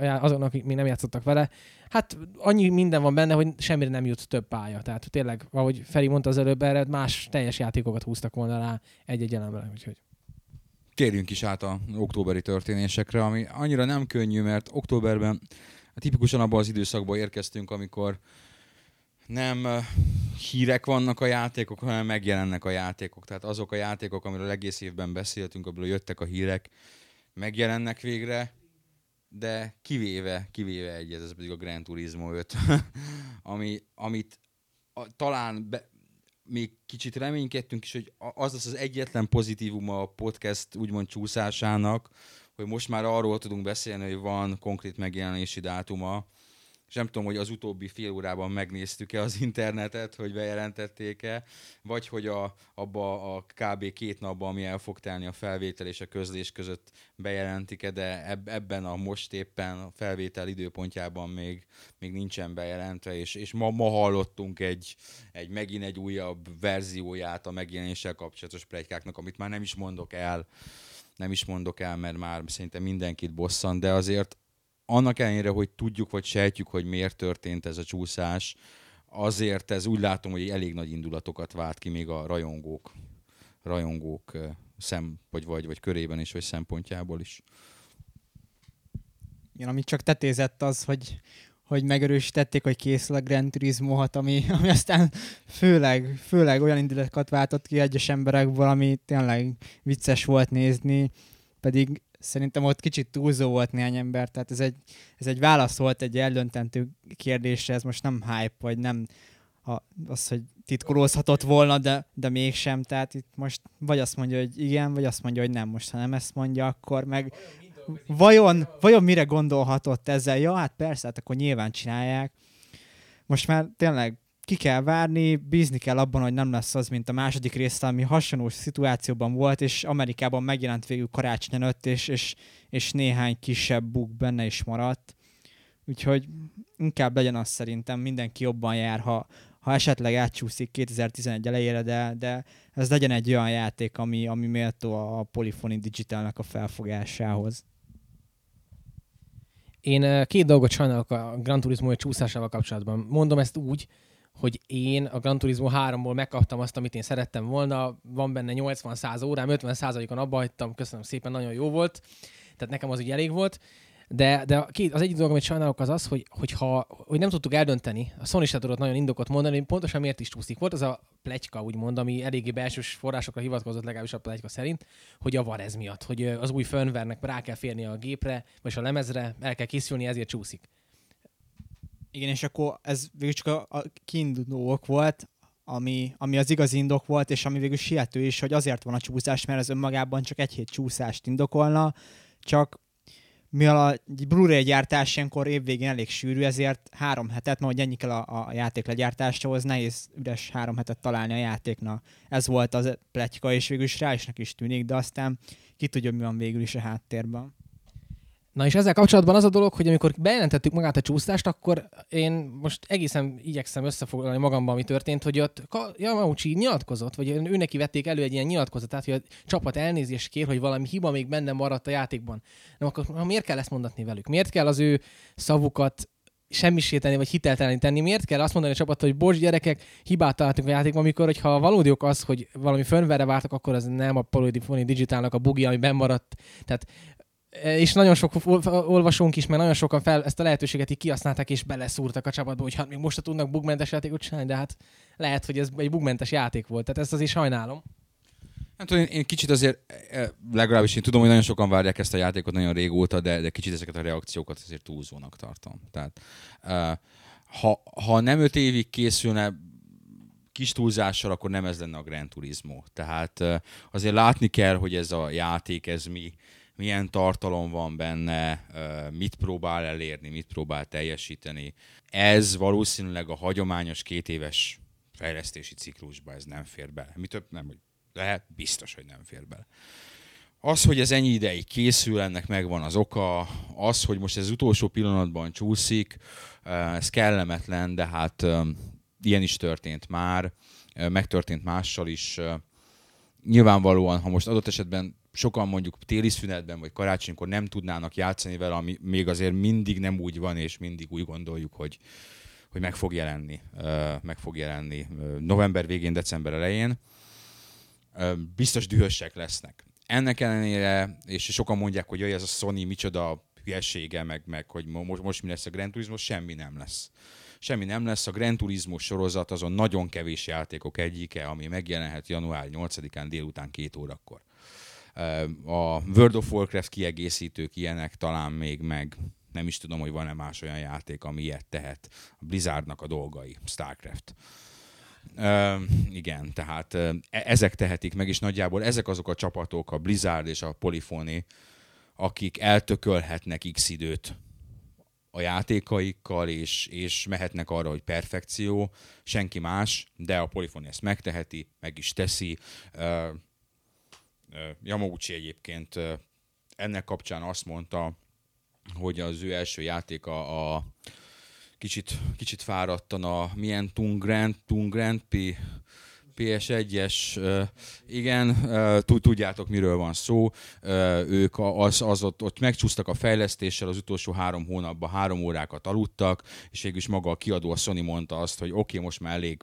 azoknak, akik még nem játszottak vele. Hát annyi minden van benne, hogy semmire nem jut több pálya. Tehát tényleg, ahogy Feri mondta az előbb, erre más teljes játékokat húztak volna rá egy-egy elemre. Úgyhogy. Térjünk is át a októberi történésekre, ami annyira nem könnyű, mert októberben tipikusan abban az időszakban érkeztünk, amikor nem hírek vannak a játékok, hanem megjelennek a játékok. Tehát azok a játékok, amiről egész évben beszéltünk, abból jöttek a hírek, megjelennek végre, de kivéve, kivéve egy, ez pedig a Grand Turismo 5, [laughs] ami, amit a, talán be, még kicsit reménykedtünk is, hogy az az az egyetlen pozitívum a podcast úgymond csúszásának, hogy most már arról tudunk beszélni, hogy van konkrét megjelenési dátuma, és nem tudom, hogy az utóbbi fél órában megnéztük-e az internetet, hogy bejelentették-e, vagy hogy a, abba a kb. két napban, ami el fog telni a felvétel és a közlés között bejelentik-e, de eb- ebben a most éppen a felvétel időpontjában még, még nincsen bejelentve, és, és ma, ma hallottunk egy, egy megint egy újabb verzióját a megjelenéssel kapcsolatos plegykáknak, amit már nem is mondok el, nem is mondok el, mert már szerintem mindenkit bosszant, de azért annak ellenére, hogy tudjuk vagy sejtjük, hogy miért történt ez a csúszás, azért ez úgy látom, hogy elég nagy indulatokat vált ki még a rajongók, rajongók szem, vagy, vagy, vagy körében is, vagy szempontjából is. Igen, amit csak tetézett az, hogy hogy megerősítették, hogy készül a Grand Turismo 6, ami, ami aztán főleg, főleg olyan indulatokat váltott ki egyes emberekből, ami tényleg vicces volt nézni, pedig szerintem ott kicsit túlzó volt néhány ember, tehát ez egy, ez egy válasz volt egy eldöntentő kérdésre, ez most nem hype, vagy nem a, az, hogy titkolózhatott volna, de, de mégsem, tehát itt most vagy azt mondja, hogy igen, vagy azt mondja, hogy nem. Most ha nem ezt mondja, akkor meg vajon, vajon mire gondolhatott ezzel? Ja, hát persze, hát akkor nyilván csinálják. Most már tényleg ki kell várni, bízni kell abban, hogy nem lesz az, mint a második részt, ami hasonló szituációban volt, és Amerikában megjelent végül karácsony előtt, és, és, és néhány kisebb bug benne is maradt. Úgyhogy inkább legyen az szerintem, mindenki jobban jár, ha, ha esetleg átcsúszik 2011 elejére, de, de ez legyen egy olyan játék, ami, ami méltó a Polyphony Digitalnak a felfogásához. Én két dolgot sajnálok a Gran Turismo csúszásával kapcsolatban. Mondom ezt úgy, hogy én a Gran Turismo 3-ból megkaptam azt, amit én szerettem volna, van benne 80-100 órám, 50%-on abba hagytam, köszönöm szépen, nagyon jó volt, tehát nekem az ugye elég volt, de, de két, az egyik dolog, amit sajnálok, az az, hogy, hogyha, hogy nem tudtuk eldönteni, a Sony se tudott nagyon indokot mondani, hogy pontosan miért is csúszik. Volt az a pletyka, úgymond, ami eléggé belsős forrásokra hivatkozott, legalábbis a pletyka szerint, hogy a ez miatt, hogy az új firmware rá kell férni a gépre, vagy a lemezre, el kell készülni, ezért csúszik. Igen, és akkor ez végül csak a, a kiindulók volt, ami, ami az igazi indok volt, és ami végül siető is, hogy azért van a csúszás, mert ez önmagában csak egy hét csúszást indokolna, csak mivel a Blu-ray gyártás ilyenkor évvégén elég sűrű, ezért három hetet, mert hogy ennyi kell a, a játék legyártáshoz, nehéz üres három hetet találni a játéknak. Ez volt az pletyka, és végül is rá is is tűnik, de aztán ki tudja, mi van végül is a háttérben. Na és ezzel kapcsolatban az a dolog, hogy amikor bejelentettük magát a csúsztást, akkor én most egészen igyekszem összefoglalni magamban, mi történt, hogy ott Yamauchi nyilatkozott, vagy ő neki vették elő egy ilyen nyilatkozatát, hogy a csapat elnézést kér, hogy valami hiba még benne maradt a játékban. Na akkor miért kell ezt mondatni velük? Miért kell az ő szavukat semmisíteni, vagy hitelteleníteni. Miért kell azt mondani a csapat, hogy bocs gyerekek, hibát találtunk a játékban, amikor, hogyha valódi ok az, hogy valami firmware vártak, akkor az nem a Polyphony Digitalnak a bugi, ami maradt. Tehát és nagyon sok olvasónk is, mert nagyon sokan fel ezt a lehetőséget így kihasználták, és beleszúrtak a csapatba, hogy hát még most tudnak bugmentes játékot csinálni, de hát lehet, hogy ez egy bugmentes játék volt. Tehát ezt azért sajnálom. Nem tudom, én, én kicsit azért, e, legalábbis én tudom, hogy nagyon sokan várják ezt a játékot nagyon régóta, de, de kicsit ezeket a reakciókat azért túlzónak tartom. Tehát ha, ha nem öt évig készülne kis túlzással, akkor nem ez lenne a Grand Turismo. Tehát azért látni kell, hogy ez a játék, ez mi, milyen tartalom van benne, mit próbál elérni, mit próbál teljesíteni. Ez valószínűleg a hagyományos két éves fejlesztési ciklusba ez nem fér bele. Mi több nem, hogy lehet, biztos, hogy nem fér bele. Az, hogy ez ennyi ideig készül, ennek megvan az oka, az, hogy most ez utolsó pillanatban csúszik, ez kellemetlen, de hát ilyen is történt már, megtörtént mással is. Nyilvánvalóan, ha most adott esetben sokan mondjuk téli szünetben vagy karácsonykor nem tudnának játszani vele, ami még azért mindig nem úgy van, és mindig úgy gondoljuk, hogy, hogy meg fog jelenni, meg fog jelenni november végén, december elején. Biztos dühösek lesznek. Ennek ellenére, és sokan mondják, hogy jaj, ez a Sony micsoda hülyesége, meg, meg hogy most, most mi lesz a Grand Turismo, semmi nem lesz. Semmi nem lesz. A Grand Turismo sorozat azon nagyon kevés játékok egyike, ami megjelenhet január 8-án délután két órakor a World of Warcraft kiegészítők ilyenek talán még meg nem is tudom, hogy van-e más olyan játék, ami ilyet tehet. A Blizzardnak a dolgai, Starcraft. Uh, igen, tehát uh, ezek tehetik meg, és nagyjából ezek azok a csapatok, a Blizzard és a Polyphony, akik eltökölhetnek x időt a játékaikkal, és, és mehetnek arra, hogy perfekció, senki más, de a Polyphony ezt megteheti, meg is teszi. Uh, Yamauchi egyébként ennek kapcsán azt mondta, hogy az ő első játéka a kicsit, kicsit fáradtan a milyen Tungrand, Tungrand P, PS1-es, igen, tudjátok miről van szó, ők az, az ott, ott megcsúsztak a fejlesztéssel, az utolsó három hónapban három órákat aludtak, és végül is maga a kiadó, a Sony mondta azt, hogy oké, okay, most már elég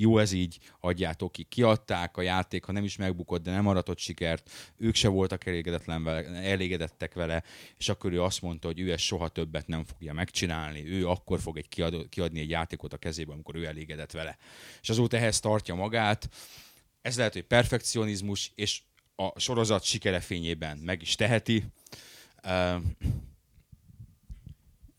jó ez így, adjátok ki. Kiadták a játék, ha nem is megbukott, de nem aratott sikert, ők se voltak elégedetlen vele, elégedettek vele, és akkor ő azt mondta, hogy ő ezt soha többet nem fogja megcsinálni, ő akkor fog egy kiadó, kiadni egy játékot a kezébe, amikor ő elégedett vele. És azóta ehhez tartja magát, ez lehet, hogy perfekcionizmus, és a sorozat sikere fényében meg is teheti.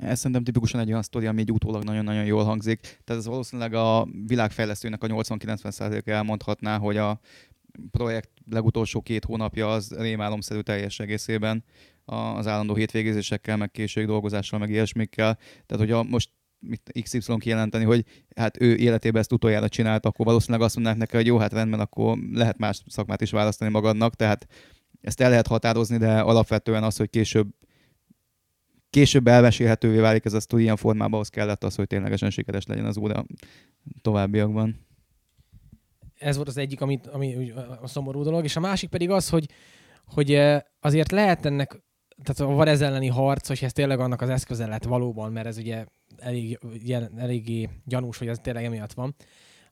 Ez szerintem tipikusan egy olyan sztori, ami így utólag nagyon-nagyon jól hangzik. Tehát ez valószínűleg a világfejlesztőnek a 80-90% elmondhatná, hogy a projekt legutolsó két hónapja az rémálomszerű teljes egészében az állandó hétvégézésekkel, meg késői dolgozással, meg ilyesmikkel. Tehát, hogy a, most mit XY kijelenteni, hogy hát ő életében ezt utoljára csinált, akkor valószínűleg azt mondják neki, hogy jó, hát rendben, akkor lehet más szakmát is választani magadnak, tehát ezt el lehet határozni, de alapvetően az, hogy később később elmesélhetővé válik ez a sztori ilyen formában, az kellett az, hogy ténylegesen sikeres legyen az úr a továbbiakban. Ez volt az egyik, amit, ami a szomorú dolog, és a másik pedig az, hogy, hogy eh, azért lehet ennek, tehát a ez elleni harc, hogy ez tényleg annak az eszköze lett valóban, mert ez ugye elég, eléggé gyanús, hogy ez tényleg emiatt van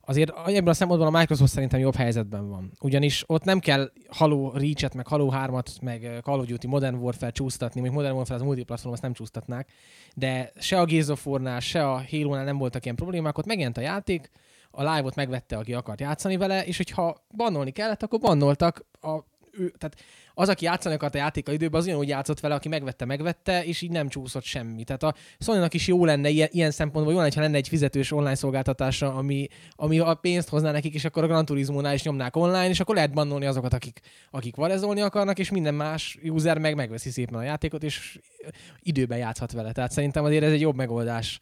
azért ebből a szempontból a Microsoft szerintem jobb helyzetben van. Ugyanis ott nem kell Halo Reach-et, meg Halo 3-at, meg Call of Duty Modern Warfare csúsztatni, még Modern Warfare az multiplatform, azt nem csúsztatnák, de se a Gears of War-nál, se a Halo-nál nem voltak ilyen problémák, ott megjelent a játék, a live-ot megvette, aki akart játszani vele, és hogyha bannolni kellett, akkor bannoltak a ő, tehát az, aki játszani akart a játéka időben, az ugyanúgy játszott vele, aki megvette, megvette, és így nem csúszott semmi. Tehát a sony is jó lenne ilyen, ilyen szempontból, jó lenne, ha lenne egy fizetős online szolgáltatása, ami, ami a pénzt hozná nekik, és akkor a Gran Turismo-nál is nyomnák online, és akkor lehet bannolni azokat, akik, akik varezolni akarnak, és minden más user meg megveszi szépen a játékot, és időben játszhat vele. Tehát szerintem azért ez egy jobb megoldás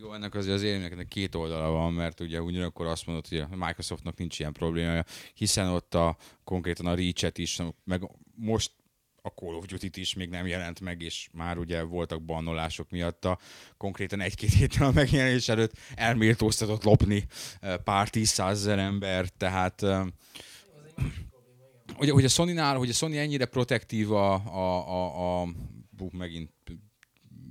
jó, ennek azért az éremnek két oldala van, mert ugye ugyanakkor azt mondod, hogy a Microsoftnak nincs ilyen problémája, hiszen ott a, konkrétan a Reach-et is, meg most a Call of Duty-t is még nem jelent meg, és már ugye voltak bannolások miatta. Konkrétan egy-két héttel a megjelenés előtt elméltóztatott lopni eh, pár tízszázezer ember, tehát ugye, hogy a Sony-nál, hogy a Sony ennyire protektív a, a, a, a bú, megint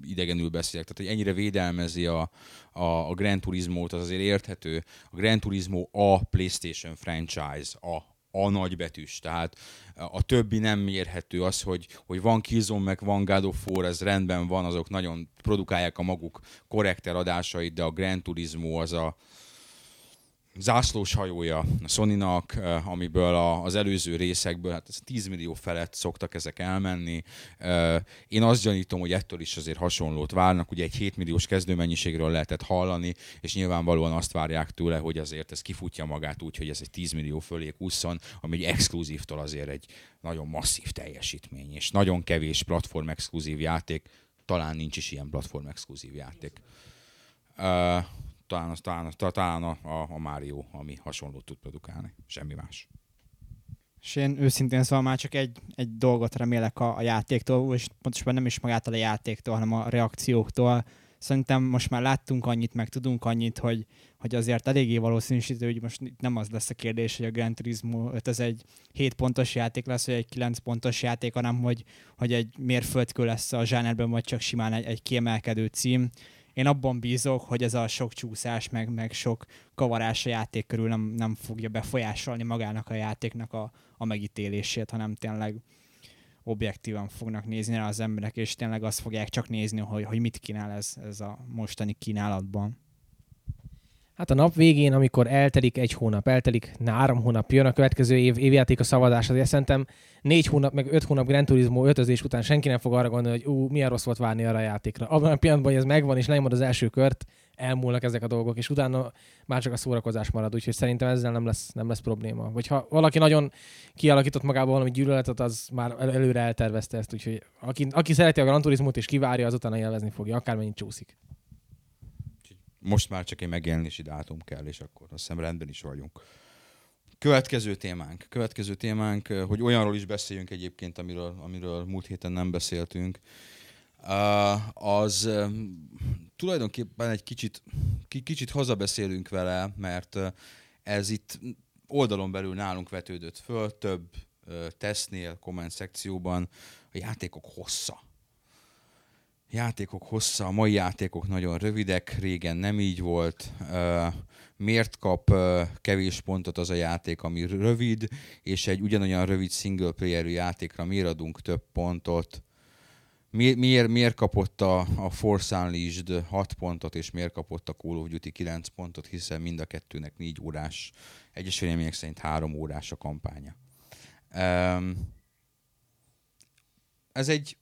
idegenül beszélek, tehát hogy ennyire védelmezi a, a, a Gran Turismo-t, az azért érthető. A Gran Turismo a PlayStation franchise, a, a nagybetűs, tehát a többi nem mérhető. Az, hogy, hogy van Killzone, meg van God of War, ez rendben van, azok nagyon produkálják a maguk korrekter adásait, de a Gran Turismo az a, zászlós hajója a Sony-nak, eh, amiből a, az előző részekből, hát ez 10 millió felett szoktak ezek elmenni. Eh, én azt gyanítom, hogy ettől is azért hasonlót várnak, ugye egy 7 milliós kezdőmennyiségről lehetett hallani, és nyilvánvalóan azt várják tőle, hogy azért ez kifutja magát úgy, hogy ez egy 10 millió fölé kusszon, ami egy exkluzívtól azért egy nagyon masszív teljesítmény, és nagyon kevés platform exkluzív játék, talán nincs is ilyen platform exkluzív játék. Uh, talán, az, talán, talán a, a, a Mario, ami hasonlót tud produkálni. Semmi más. És én őszintén szóval már csak egy, egy dolgot remélek a, a játéktól, és pontosabban nem is magától a játéktól, hanem a reakcióktól. Szerintem most már láttunk annyit, meg tudunk annyit, hogy, hogy azért eléggé valószínűsítő, hogy most nem az lesz a kérdés, hogy a Gran Turismo 5 az egy 7 pontos játék lesz, vagy egy 9 pontos játék, hanem hogy, hogy egy mérföldkő lesz a zsánerben, vagy csak simán egy, egy kiemelkedő cím én abban bízok, hogy ez a sok csúszás, meg, meg sok kavarás a játék körül nem, nem fogja befolyásolni magának a játéknak a, a megítélését, hanem tényleg objektívan fognak nézni rá az emberek, és tényleg azt fogják csak nézni, hogy, hogy mit kínál ez, ez a mostani kínálatban. Hát a nap végén, amikor eltelik egy hónap, eltelik három hónap, jön a következő év évjáték a szavazás, azért szerintem négy hónap, meg öt hónap Gran Turismo ötözés után senki nem fog arra gondolni, hogy ú, milyen rossz volt várni arra a játékra. Abban a pillanatban, hogy ez megvan, és lenyomod az első kört, elmúlnak ezek a dolgok, és utána már csak a szórakozás marad, úgyhogy szerintem ezzel nem lesz, nem lesz probléma. Vagy ha valaki nagyon kialakított magából valami gyűlöletet, az már előre eltervezte ezt, úgyhogy aki, aki szereti a Gran Turismo-t és kivárja, az utána élvezni fogja, akármennyit csúszik most már csak egy megjelenési dátum kell, és akkor azt hiszem rendben is vagyunk. Következő témánk. Következő témánk, eh, hogy olyanról is beszéljünk egyébként, amiről, amiről múlt héten nem beszéltünk. Uh, az uh, tulajdonképpen egy kicsit, kicsit hazabeszélünk vele, mert ez itt oldalon belül nálunk vetődött föl, több tesztnél, komment szekcióban a játékok hossza játékok hossza, a mai játékok nagyon rövidek, régen nem így volt. Miért kap kevés pontot az a játék, ami rövid, és egy ugyanolyan rövid single playerű játékra miért adunk több pontot? miért, miért kapott a, a Force Unleashed 6 pontot, és miért kapott a Call of Duty 9 pontot, hiszen mind a kettőnek 4 órás, egyes vélemények szerint 3 órás a kampánya. Ez egy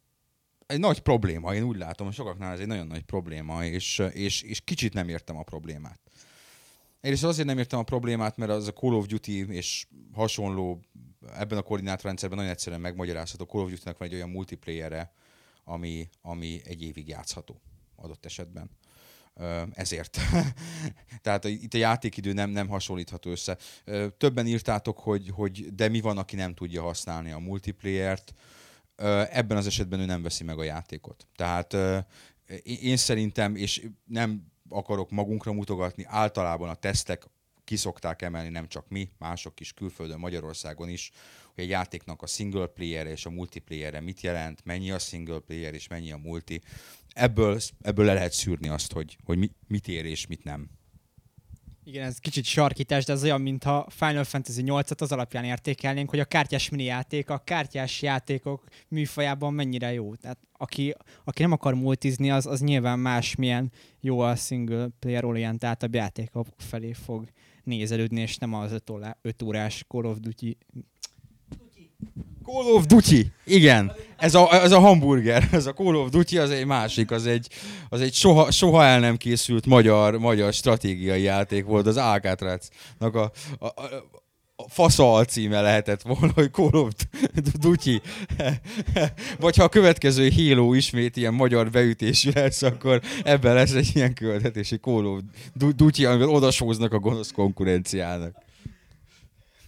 egy nagy probléma, én úgy látom, sokaknál ez egy nagyon nagy probléma, és, és, és kicsit nem értem a problémát. Egyrészt azért nem értem a problémát, mert az a Call of Duty és hasonló ebben a koordinátorrendszerben nagyon egyszerűen megmagyarázható. Call of Duty-nek van egy olyan multiplayere, ami, ami egy évig játszható adott esetben. ezért. [laughs] Tehát itt a játékidő nem, nem hasonlítható össze. Többen írtátok, hogy, hogy de mi van, aki nem tudja használni a multiplayer-t. Ebben az esetben ő nem veszi meg a játékot. Tehát én szerintem, és nem akarok magunkra mutogatni, általában a tesztek kiszokták emelni, nem csak mi, mások is külföldön, Magyarországon is, hogy egy játéknak a single player és a multiplayer mit jelent, mennyi a single player és mennyi a multi. Ebből, ebből le lehet szűrni azt, hogy, hogy mi, mit ér és mit nem. Igen, ez kicsit sarkítás, de ez olyan, mintha Final Fantasy 8-at az alapján értékelnénk, hogy a kártyás mini játék, a kártyás játékok műfajában mennyire jó. Tehát aki, aki nem akar multizni, az, az nyilván más, milyen jó a single player orientáltabb játékok felé fog nézelődni, és nem az 5 órás Call of Duty Call of Duty, igen. Ez a, ez a hamburger, [laughs] ez a Call of Duty, az egy másik, az egy, az egy soha, soha el nem készült magyar, magyar stratégiai játék volt, az Alcatraz-nak a, a, a, a fasza címe lehetett volna, hogy Call of Duty. [laughs] Vagy ha a következő Halo ismét ilyen magyar beütésű lesz, akkor ebben lesz egy ilyen követetési Call of Duty, amivel odasóznak a gonosz konkurenciának.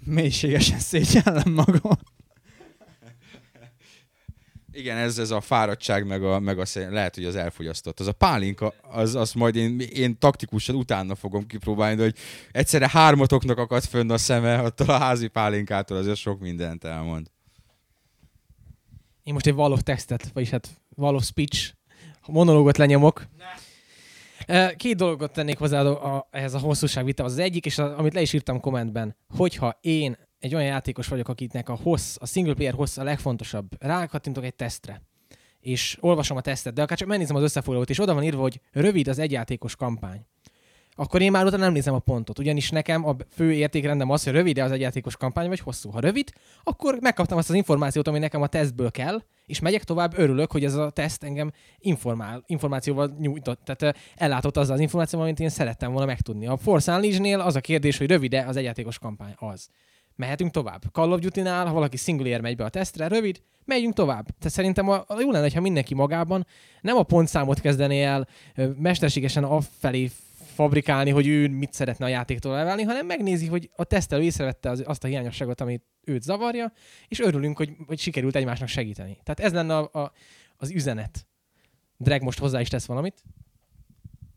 Mélységesen szégyellem magam. Igen, ez, ez a fáradtság, meg a, meg a lehet, hogy az elfogyasztott. Az a pálinka, az, az majd én, én taktikusan utána fogom kipróbálni, de hogy egyszerre hármatoknak akad fönn a szeme, attól a házi pálinkától azért sok mindent elmond. Én most egy való textet, vagyis hát való speech, monológot lenyomok. Ne. Két dolgot tennék hozzá a, a, ehhez a hosszúság vita. Az, egyik, és az, amit le is írtam kommentben, hogyha én egy olyan játékos vagyok, akiknek a hossz, a single player hossz a legfontosabb. Rákattintok egy tesztre, és olvasom a tesztet, de akár csak megnézem az összefoglalót, és oda van írva, hogy rövid az egyjátékos kampány. Akkor én már utána nem nézem a pontot, ugyanis nekem a fő értékrendem az, hogy rövid az egyjátékos kampány, vagy hosszú. Ha rövid, akkor megkaptam azt az információt, ami nekem a tesztből kell, és megyek tovább, örülök, hogy ez a teszt engem informál, információval nyújtott, tehát ellátott azzal az információval, amit én szerettem volna megtudni. A Force Unleashed-nél az a kérdés, hogy rövide az egyjátékos kampány az mehetünk tovább. Call of ha valaki single megy be a tesztre, rövid, megyünk tovább. Tehát szerintem a, a jó lenne, ha mindenki magában nem a pontszámot kezdené el mesterségesen afelé fabrikálni, hogy ő mit szeretne a játéktól elválni, hanem megnézi, hogy a tesztelő észrevette az, azt a hiányosságot, amit őt zavarja, és örülünk, hogy, hogy sikerült egymásnak segíteni. Tehát ez lenne a, a, az üzenet. Drag most hozzá is tesz valamit.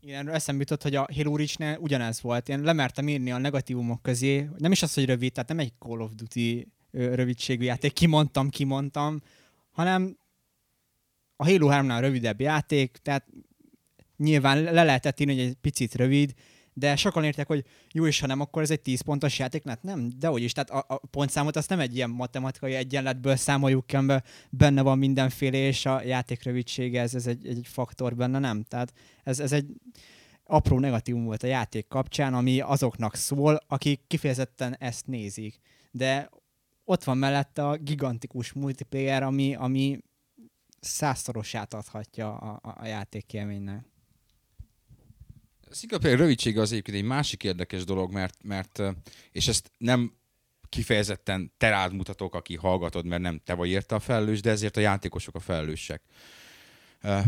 Igen, eszembe jutott, hogy a reach ugyanez volt. Én lemertem írni a negatívumok közé, nem is az, hogy rövid, tehát nem egy Call of Duty rövidségű játék, kimondtam, kimondtam, hanem a Halo 3-nál rövidebb játék, tehát nyilván le lehetett írni, hogy egy picit rövid, de sokan értek, hogy jó, és ha nem, akkor ez egy 10 pontos játék, hát nem, de hogy is, tehát a, a pontszámot azt nem egy ilyen matematikai egyenletből számoljuk ki, benne van mindenféle, és a játék rövidsége, ez, ez egy, egy faktor benne, nem. Tehát ez, ez egy apró negatívum volt a játék kapcsán, ami azoknak szól, akik kifejezetten ezt nézik. De ott van mellette a gigantikus multiplayer, ami, ami százszorosát adhatja a, a, a játékélménynek. Single player rövidsége az egyébként egy másik érdekes dolog, mert, mert és ezt nem kifejezetten te rád mutatok, aki hallgatod, mert nem te vagy érte a felelős, de ezért a játékosok a felelősek.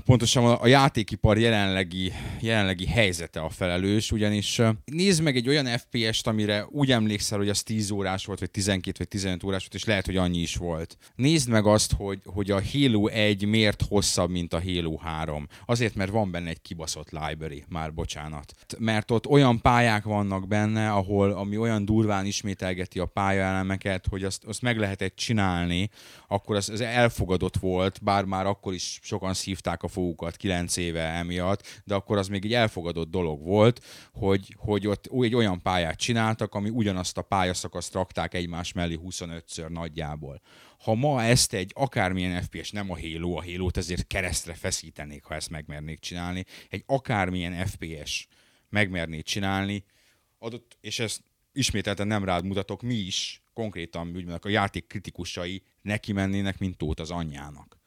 Pontosan a játékipar jelenlegi, jelenlegi helyzete a felelős, ugyanis nézd meg egy olyan FPS-t, amire úgy emlékszel, hogy az 10 órás volt, vagy 12 vagy 15 órás volt, és lehet, hogy annyi is volt. Nézd meg azt, hogy, hogy a Halo 1 miért hosszabb, mint a Halo 3. Azért, mert van benne egy kibaszott library, már bocsánat. Mert ott olyan pályák vannak benne, ahol ami olyan durván ismételgeti a pályaelemeket, hogy azt, azt meg lehetett csinálni, akkor az, az elfogadott volt, bár már akkor is sokan szív húzták a fogukat kilenc éve emiatt, de akkor az még egy elfogadott dolog volt, hogy, hogy ott egy olyan pályát csináltak, ami ugyanazt a pályaszakaszt rakták egymás mellé 25-ször nagyjából. Ha ma ezt egy akármilyen FPS, nem a Halo, a Halo-t ezért keresztre feszítenék, ha ezt megmernék csinálni, egy akármilyen FPS megmernék csinálni, adott, és ezt ismételten nem rád mutatok, mi is konkrétan úgymond a játék kritikusai neki mennének, mint tót az anyjának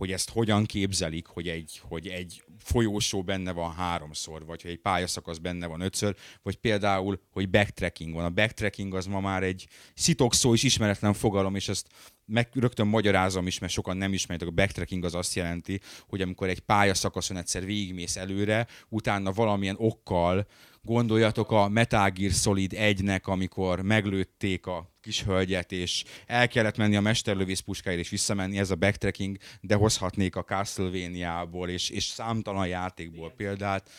hogy ezt hogyan képzelik, hogy egy, hogy egy folyósó benne van háromszor, vagy hogy egy pályaszakasz benne van ötször, vagy például, hogy backtracking van. A backtracking az ma már egy szitokszó és ismeretlen fogalom, és ezt meg rögtön magyarázom is, mert sokan nem ismeritek, a backtracking az azt jelenti, hogy amikor egy pályaszakaszon egyszer végigmész előre, utána valamilyen okkal gondoljatok a Metal Gear Solid 1-nek, amikor meglőtték a kis hölgyet, és el kellett menni a mesterlövész puskáért, és visszamenni, ez a backtracking, de hozhatnék a Castlevania-ból, és, és számtalan játékból példát.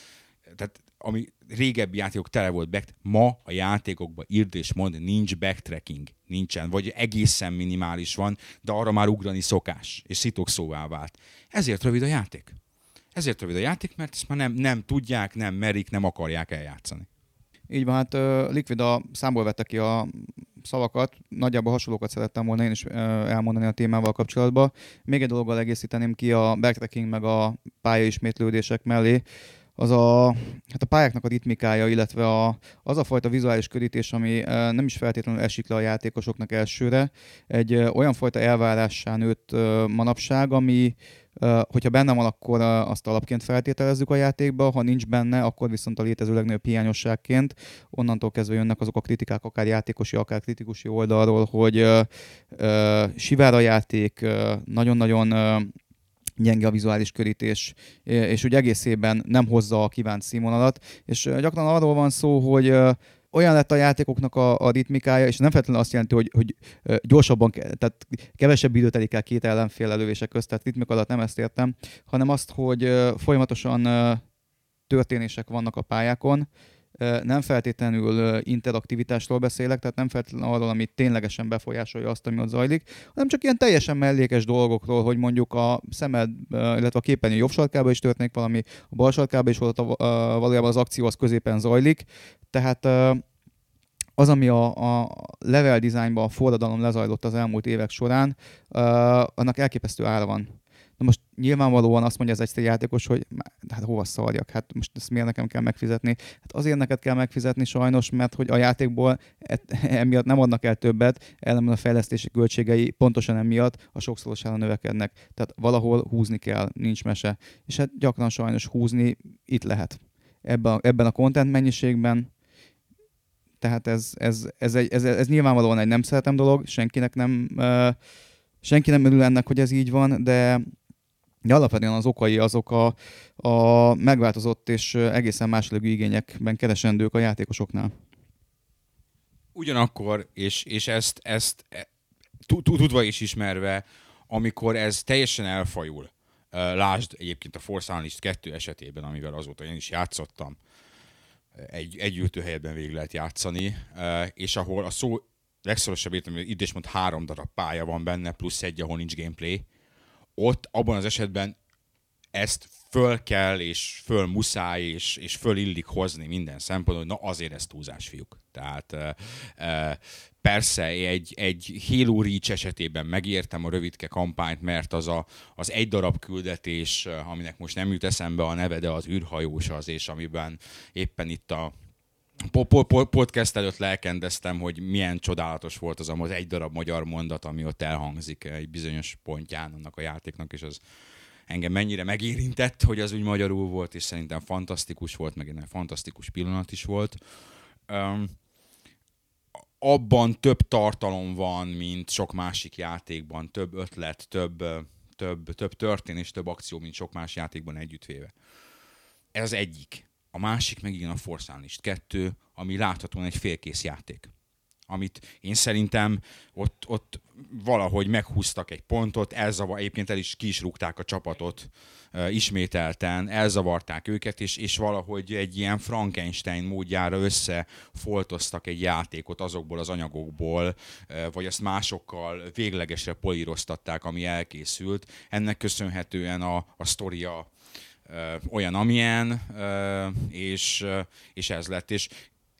Tehát ami régebbi játékok tele volt back, ma a játékokban írd és mond, nincs backtracking, nincsen, vagy egészen minimális van, de arra már ugrani szokás, és szitokszóvá vált. Ezért rövid a játék. Ezért rövid a játék, mert ezt már nem, nem tudják, nem merik, nem akarják eljátszani. Így van, hát uh, Liquid a számból vette ki a szavakat, nagyjából hasonlókat szerettem volna én is uh, elmondani a témával kapcsolatban. Még egy dologgal egészíteném ki a backtracking meg a pályaismétlődések mellé az a, hát a pályáknak a ritmikája, illetve a, az a fajta vizuális körítés, ami nem is feltétlenül esik le a játékosoknak elsőre, egy olyan fajta elvárássá nőtt manapság, ami hogyha benne van, akkor azt alapként feltételezzük a játékba, ha nincs benne, akkor viszont a létező legnagyobb hiányosságként onnantól kezdve jönnek azok a kritikák, akár játékosi, akár kritikusi oldalról, hogy uh, uh, sivár a játék, uh, nagyon-nagyon gyenge a vizuális körítés, és úgy egészében nem hozza a kívánt színvonalat, és gyakran arról van szó, hogy olyan lett a játékoknak a, a ritmikája, és nem feltétlenül azt jelenti, hogy, hogy gyorsabban, tehát kevesebb időt telik el két ellenfél elővése közt, tehát ritmik alatt nem ezt értem, hanem azt, hogy folyamatosan történések vannak a pályákon, nem feltétlenül interaktivitásról beszélek, tehát nem feltétlenül arról, ami ténylegesen befolyásolja azt, ami ott zajlik, hanem csak ilyen teljesen mellékes dolgokról, hogy mondjuk a szemed, illetve a képernyő jobb sarkába is történik valami, a bal sarkába is volt a, valójában az akció az középen zajlik, tehát az, ami a, a level designban a forradalom lezajlott az elmúlt évek során, annak elképesztő ára van Na most nyilvánvalóan azt mondja az egyszerű játékos, hogy hát hova szarjak, hát most ezt miért nekem kell megfizetni? Hát azért neked kell megfizetni sajnos, mert hogy a játékból [laughs] emiatt nem adnak el többet, ellenben a fejlesztési költségei pontosan emiatt a sokszorosára növekednek. Tehát valahol húzni kell, nincs mese. És hát gyakran sajnos húzni itt lehet. Ebben a, ebben a content mennyiségben, tehát ez, ez, ez, egy, ez, ez nyilvánvalóan egy nem szeretem dolog, senkinek nem, uh, senki nem örül ennek, hogy ez így van, de de alapvetően az okai azok a, a megváltozott és egészen máslegű igényekben keresendők a játékosoknál. Ugyanakkor, és, és ezt, ezt e, tudva is ismerve, amikor ez teljesen elfajul, lásd egyébként a Force Unleashed 2 esetében, amivel azóta én is játszottam, egy, egy ültőhelyetben végig lehet játszani, és ahol a szó legszorosabb értelmű, itt is mond három darab pálya van benne, plusz egy, ahol nincs gameplay, ott abban az esetben ezt föl kell, és föl muszáj, és, és föl illik hozni minden szempontból, na azért ez túlzás, fiúk. Tehát e, e, persze egy, egy Halo Reach esetében megértem a rövidke kampányt, mert az a, az egy darab küldetés, aminek most nem jut eszembe a neve, de az űrhajós az, és amiben éppen itt a podcast előtt lelkendeztem, hogy milyen csodálatos volt az az egy darab magyar mondat, ami ott elhangzik egy bizonyos pontján annak a játéknak, és az engem mennyire megérintett, hogy az úgy magyarul volt, és szerintem fantasztikus volt, meg egy fantasztikus pillanat is volt. Um, abban több tartalom van, mint sok másik játékban, több ötlet, több, több, több történés, több akció, mint sok más játékban együttvéve. Ez az egyik a másik meg igen a Force Unleashed 2, ami láthatóan egy félkész játék. Amit én szerintem ott, ott valahogy meghúztak egy pontot, elzavar, egyébként el is ki a csapatot uh, ismételten, elzavarták őket, és, és valahogy egy ilyen Frankenstein módjára összefoltoztak egy játékot azokból az anyagokból, uh, vagy azt másokkal véglegesre políroztatták, ami elkészült. Ennek köszönhetően a, a sztoria olyan, amilyen, és, és ez lett. És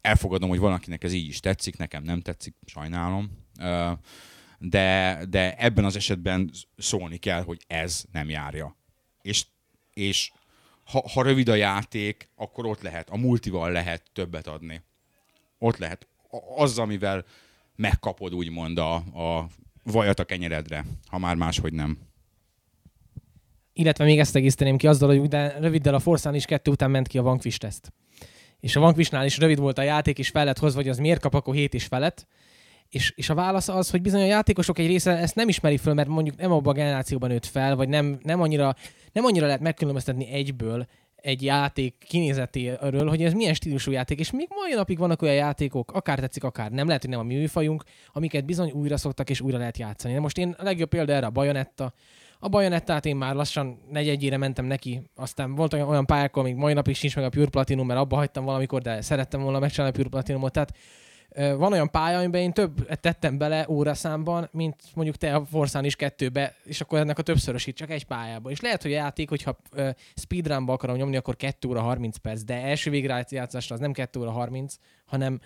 elfogadom, hogy valakinek ez így is tetszik, nekem nem tetszik, sajnálom. De, de ebben az esetben szólni kell, hogy ez nem járja. És, és ha, ha rövid a játék, akkor ott lehet, a multival lehet többet adni. Ott lehet. Az, amivel megkapod úgymond a, a vajat a kenyeredre, ha már máshogy nem illetve még ezt egészteném ki azzal, hogy de röviddel a Forszán is kettő után ment ki a Vanquish teszt. És a Vanquishnál is rövid volt a játék, és fel lett hogy az miért kap akkor 7 is felett. És, és a válasz az, hogy bizony a játékosok egy része ezt nem ismeri föl, mert mondjuk nem abban a generációban nőtt fel, vagy nem, nem, annyira, nem annyira lehet megkülönböztetni egyből egy játék kinézetéről, hogy ez milyen stílusú játék, és még mai napig vannak olyan játékok, akár tetszik, akár nem, lehet, hogy nem a műfajunk, amiket bizony újra szoktak és újra lehet játszani. De most én a legjobb példa erre a Bajonetta. A Bajonettát én már lassan negyedjére mentem neki, aztán volt olyan, olyan pályák, amíg mai napig sincs meg a Pure Platinum, mert abba hagytam valamikor, de szerettem volna megcsinálni a Pure Platinumot. Tehát van olyan pálya, amiben én több tettem bele óraszámban, mint mondjuk te a Forszán is kettőbe, és akkor ennek a többszörösít csak egy pályába. És lehet, hogy a játék, hogyha speedrunba akarom nyomni, akkor 2 óra 30 perc, de első végrehajtásra az nem 2 óra 30, hanem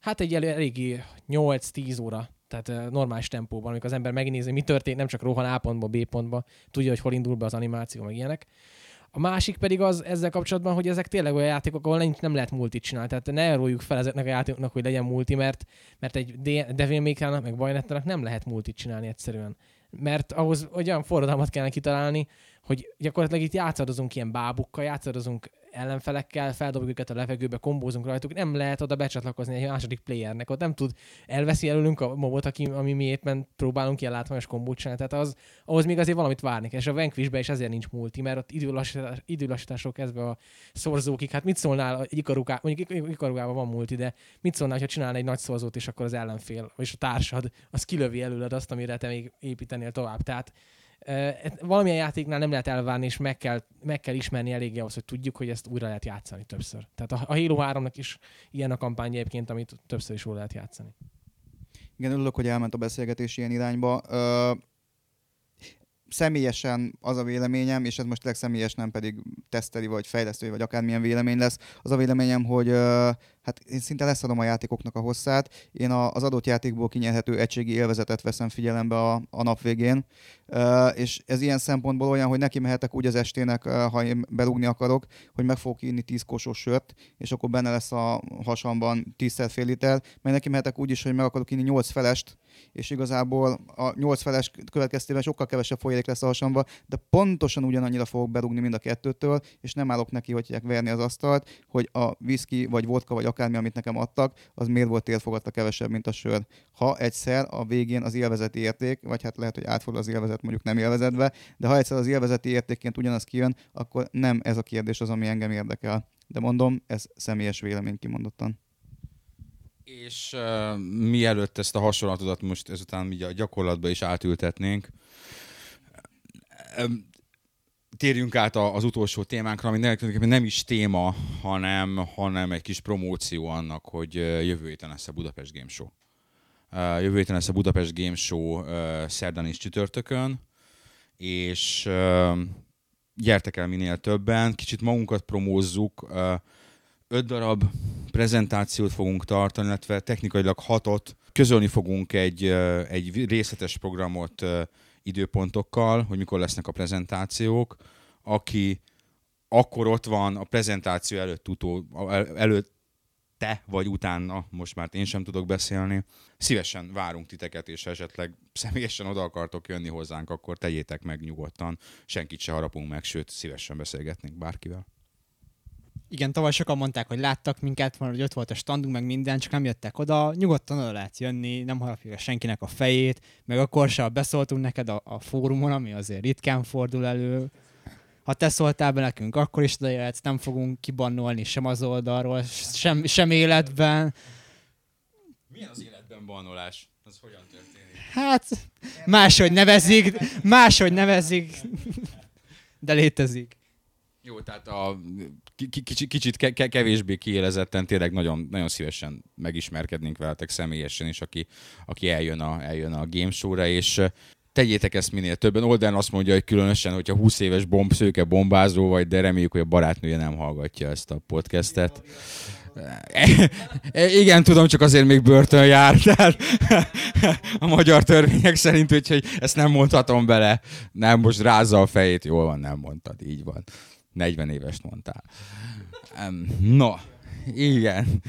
hát egy elég, eléggé 8-10 óra tehát normális tempóban, amikor az ember megnézi, mi történt, nem csak rohan A pontba, B pontba, tudja, hogy hol indul be az animáció, meg ilyenek. A másik pedig az ezzel kapcsolatban, hogy ezek tényleg olyan játékok, ahol nem, nem lehet multit csinálni. Tehát ne róljuk fel ezeknek a játékoknak, hogy legyen multi, mert, mert egy Devil May Cry-nak, meg Bayonetta-nak nem lehet multit csinálni egyszerűen. Mert ahhoz olyan forradalmat kellene kitalálni, hogy gyakorlatilag itt játszadozunk ilyen bábukkal, játszadozunk ellenfelekkel, feldobjuk őket a levegőbe, kombózunk rajtuk, nem lehet oda becsatlakozni egy második playernek, ott nem tud, elveszi előlünk a mobot, aki, ami mi éppen próbálunk ilyen látványos kombót csinálni, tehát az, ahhoz még azért valamit várni és a Vanquishbe is ezért nincs multi, mert ott időlassítás, időlassítások kezdve a szorzókig, hát mit szólnál, egy ikarugá, mondjuk ikarugában van multi, de mit szólnál, ha csinálna egy nagy szorzót, és akkor az ellenfél, és a társad, az kilövi előled azt, amire te még építenél tovább. Tehát valamilyen játéknál nem lehet elvárni, és meg kell, meg kell ismerni eléggé ahhoz, hogy tudjuk, hogy ezt újra lehet játszani többször. Tehát a, Halo 3-nak is ilyen a kampány egyébként, amit többször is újra lehet játszani. Igen, örülök, hogy elment a beszélgetés ilyen irányba. Ö, személyesen az a véleményem, és ez most legszemélyes nem pedig teszteli, vagy fejlesztői, vagy akármilyen vélemény lesz, az a véleményem, hogy hát én szinte leszadom a játékoknak a hosszát. Én az adott játékból kinyerhető egységi élvezetet veszem figyelembe a, a nap végén, és ez ilyen szempontból olyan, hogy neki mehetek úgy az estének, ha én belugni akarok, hogy meg fogok inni 10 kosos sört, és akkor benne lesz a hasamban 10 fél liter, mert neki mehetek úgy is, hogy meg akarok inni 8 felest, és igazából a 8 feles következtében sokkal kevesebb folyék lesz a hasamba, de pontosan ugyanannyira fogok berúgni mind a kettőtől, és nem állok neki, hogy verni az asztalt, hogy a whisky, vagy vodka, vagy akármi, amit nekem adtak, az miért volt térfogatta kevesebb, mint a sör. Ha egyszer a végén az élvezeti érték, vagy hát lehet, hogy átfordul az élvezet mondjuk nem élvezetbe, de ha egyszer az élvezeti értékként ugyanaz kijön, akkor nem ez a kérdés az, ami engem érdekel. De mondom, ez személyes vélemény kimondottan. És uh, mielőtt ezt a hasonlatodat most ezután a gyakorlatba is átültetnénk, térjünk át az utolsó témánkra, ami nem is téma, hanem, hanem egy kis promóció annak, hogy jövő héten lesz a Budapest Game Show. Jövő héten lesz a Budapest Game Show szerdán és csütörtökön, és gyertek el minél többen, kicsit magunkat promózzuk, öt darab prezentációt fogunk tartani, illetve technikailag hatot. Közölni fogunk egy, egy részletes programot időpontokkal, hogy mikor lesznek a prezentációk. Aki akkor ott van a prezentáció előtt, utó, előtt te vagy utána, most már én sem tudok beszélni. Szívesen várunk titeket, és esetleg személyesen oda akartok jönni hozzánk, akkor tegyétek meg nyugodtan. Senkit se harapunk meg, sőt, szívesen beszélgetnénk bárkivel. Igen, tavaly sokan mondták, hogy láttak minket, van, hogy ott volt a standunk, meg minden, csak nem jöttek oda. Nyugodtan oda lehet jönni, nem harapjuk senkinek a fejét, meg akkor se beszóltunk neked a, a fórumon, ami azért ritkán fordul elő. Ha te szóltál be nekünk, akkor is odajöhetsz, nem fogunk kibannolni sem az oldalról, sem, sem életben. Milyen az életben bannolás? Az hogyan történik? Hát, máshogy nevezik, máshogy nevezik, de létezik. Jó, tehát a kicsit, kicsit kevésbé kiélezetten tényleg nagyon, nagyon szívesen megismerkednénk veletek személyesen is, aki, aki eljön a, eljön a game show-ra, és tegyétek ezt minél többen. Olden azt mondja, hogy különösen, hogyha 20 éves bomb, szőke bombázó vagy, de reméljük, hogy a barátnője nem hallgatja ezt a podcastet. Igen, tudom, csak azért még börtön jár, tehát a magyar törvények szerint, úgyhogy ezt nem mondhatom bele. Nem, most rázza a fejét, jól van, nem mondtad, így van. 40 évest mondtál. No, igen.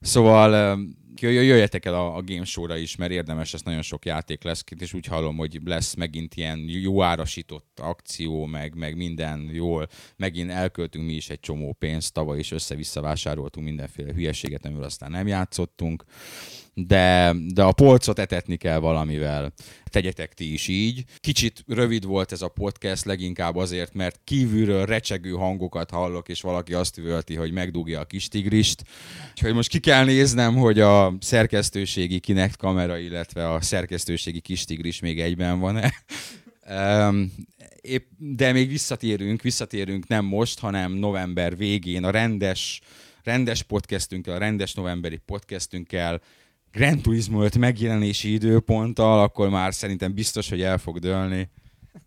Szóval jöjjetek el a, a Game Show-ra is, mert érdemes, ez nagyon sok játék lesz, és úgy hallom, hogy lesz megint ilyen jó árasított akció, meg, meg minden jól. Megint elköltünk mi is egy csomó pénzt, tavaly is össze-vissza vásároltunk mindenféle hülyeséget, amivel aztán nem játszottunk de, de a polcot etetni kell valamivel. Tegyetek ti is így. Kicsit rövid volt ez a podcast, leginkább azért, mert kívülről recsegő hangokat hallok, és valaki azt üvölti, hogy megdugja a kis tigrist. Úgyhogy most ki kell néznem, hogy a szerkesztőségi Kinect kamera, illetve a szerkesztőségi kis tigris még egyben van-e. Um, épp, de még visszatérünk, visszatérünk nem most, hanem november végén a rendes, rendes podcastünkkel, a rendes novemberi podcastünkkel, Grand Turismo 5 megjelenési időponttal, akkor már szerintem biztos, hogy el fog dőlni.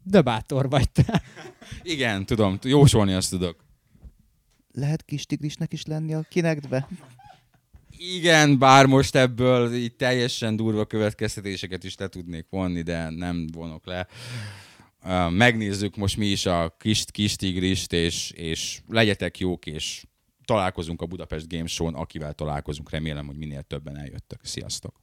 De bátor vagy te. [laughs] Igen, tudom, jósolni azt tudok. Lehet kis tigrisnek is lenni a kinekbe? Igen, bár most ebből így teljesen durva következtetéseket is le tudnék vonni, de nem vonok le. Megnézzük most mi is a kis, kis tigrist, és, és legyetek jók, és találkozunk a Budapest Games Show-n, akivel találkozunk. Remélem, hogy minél többen eljöttök. Sziasztok!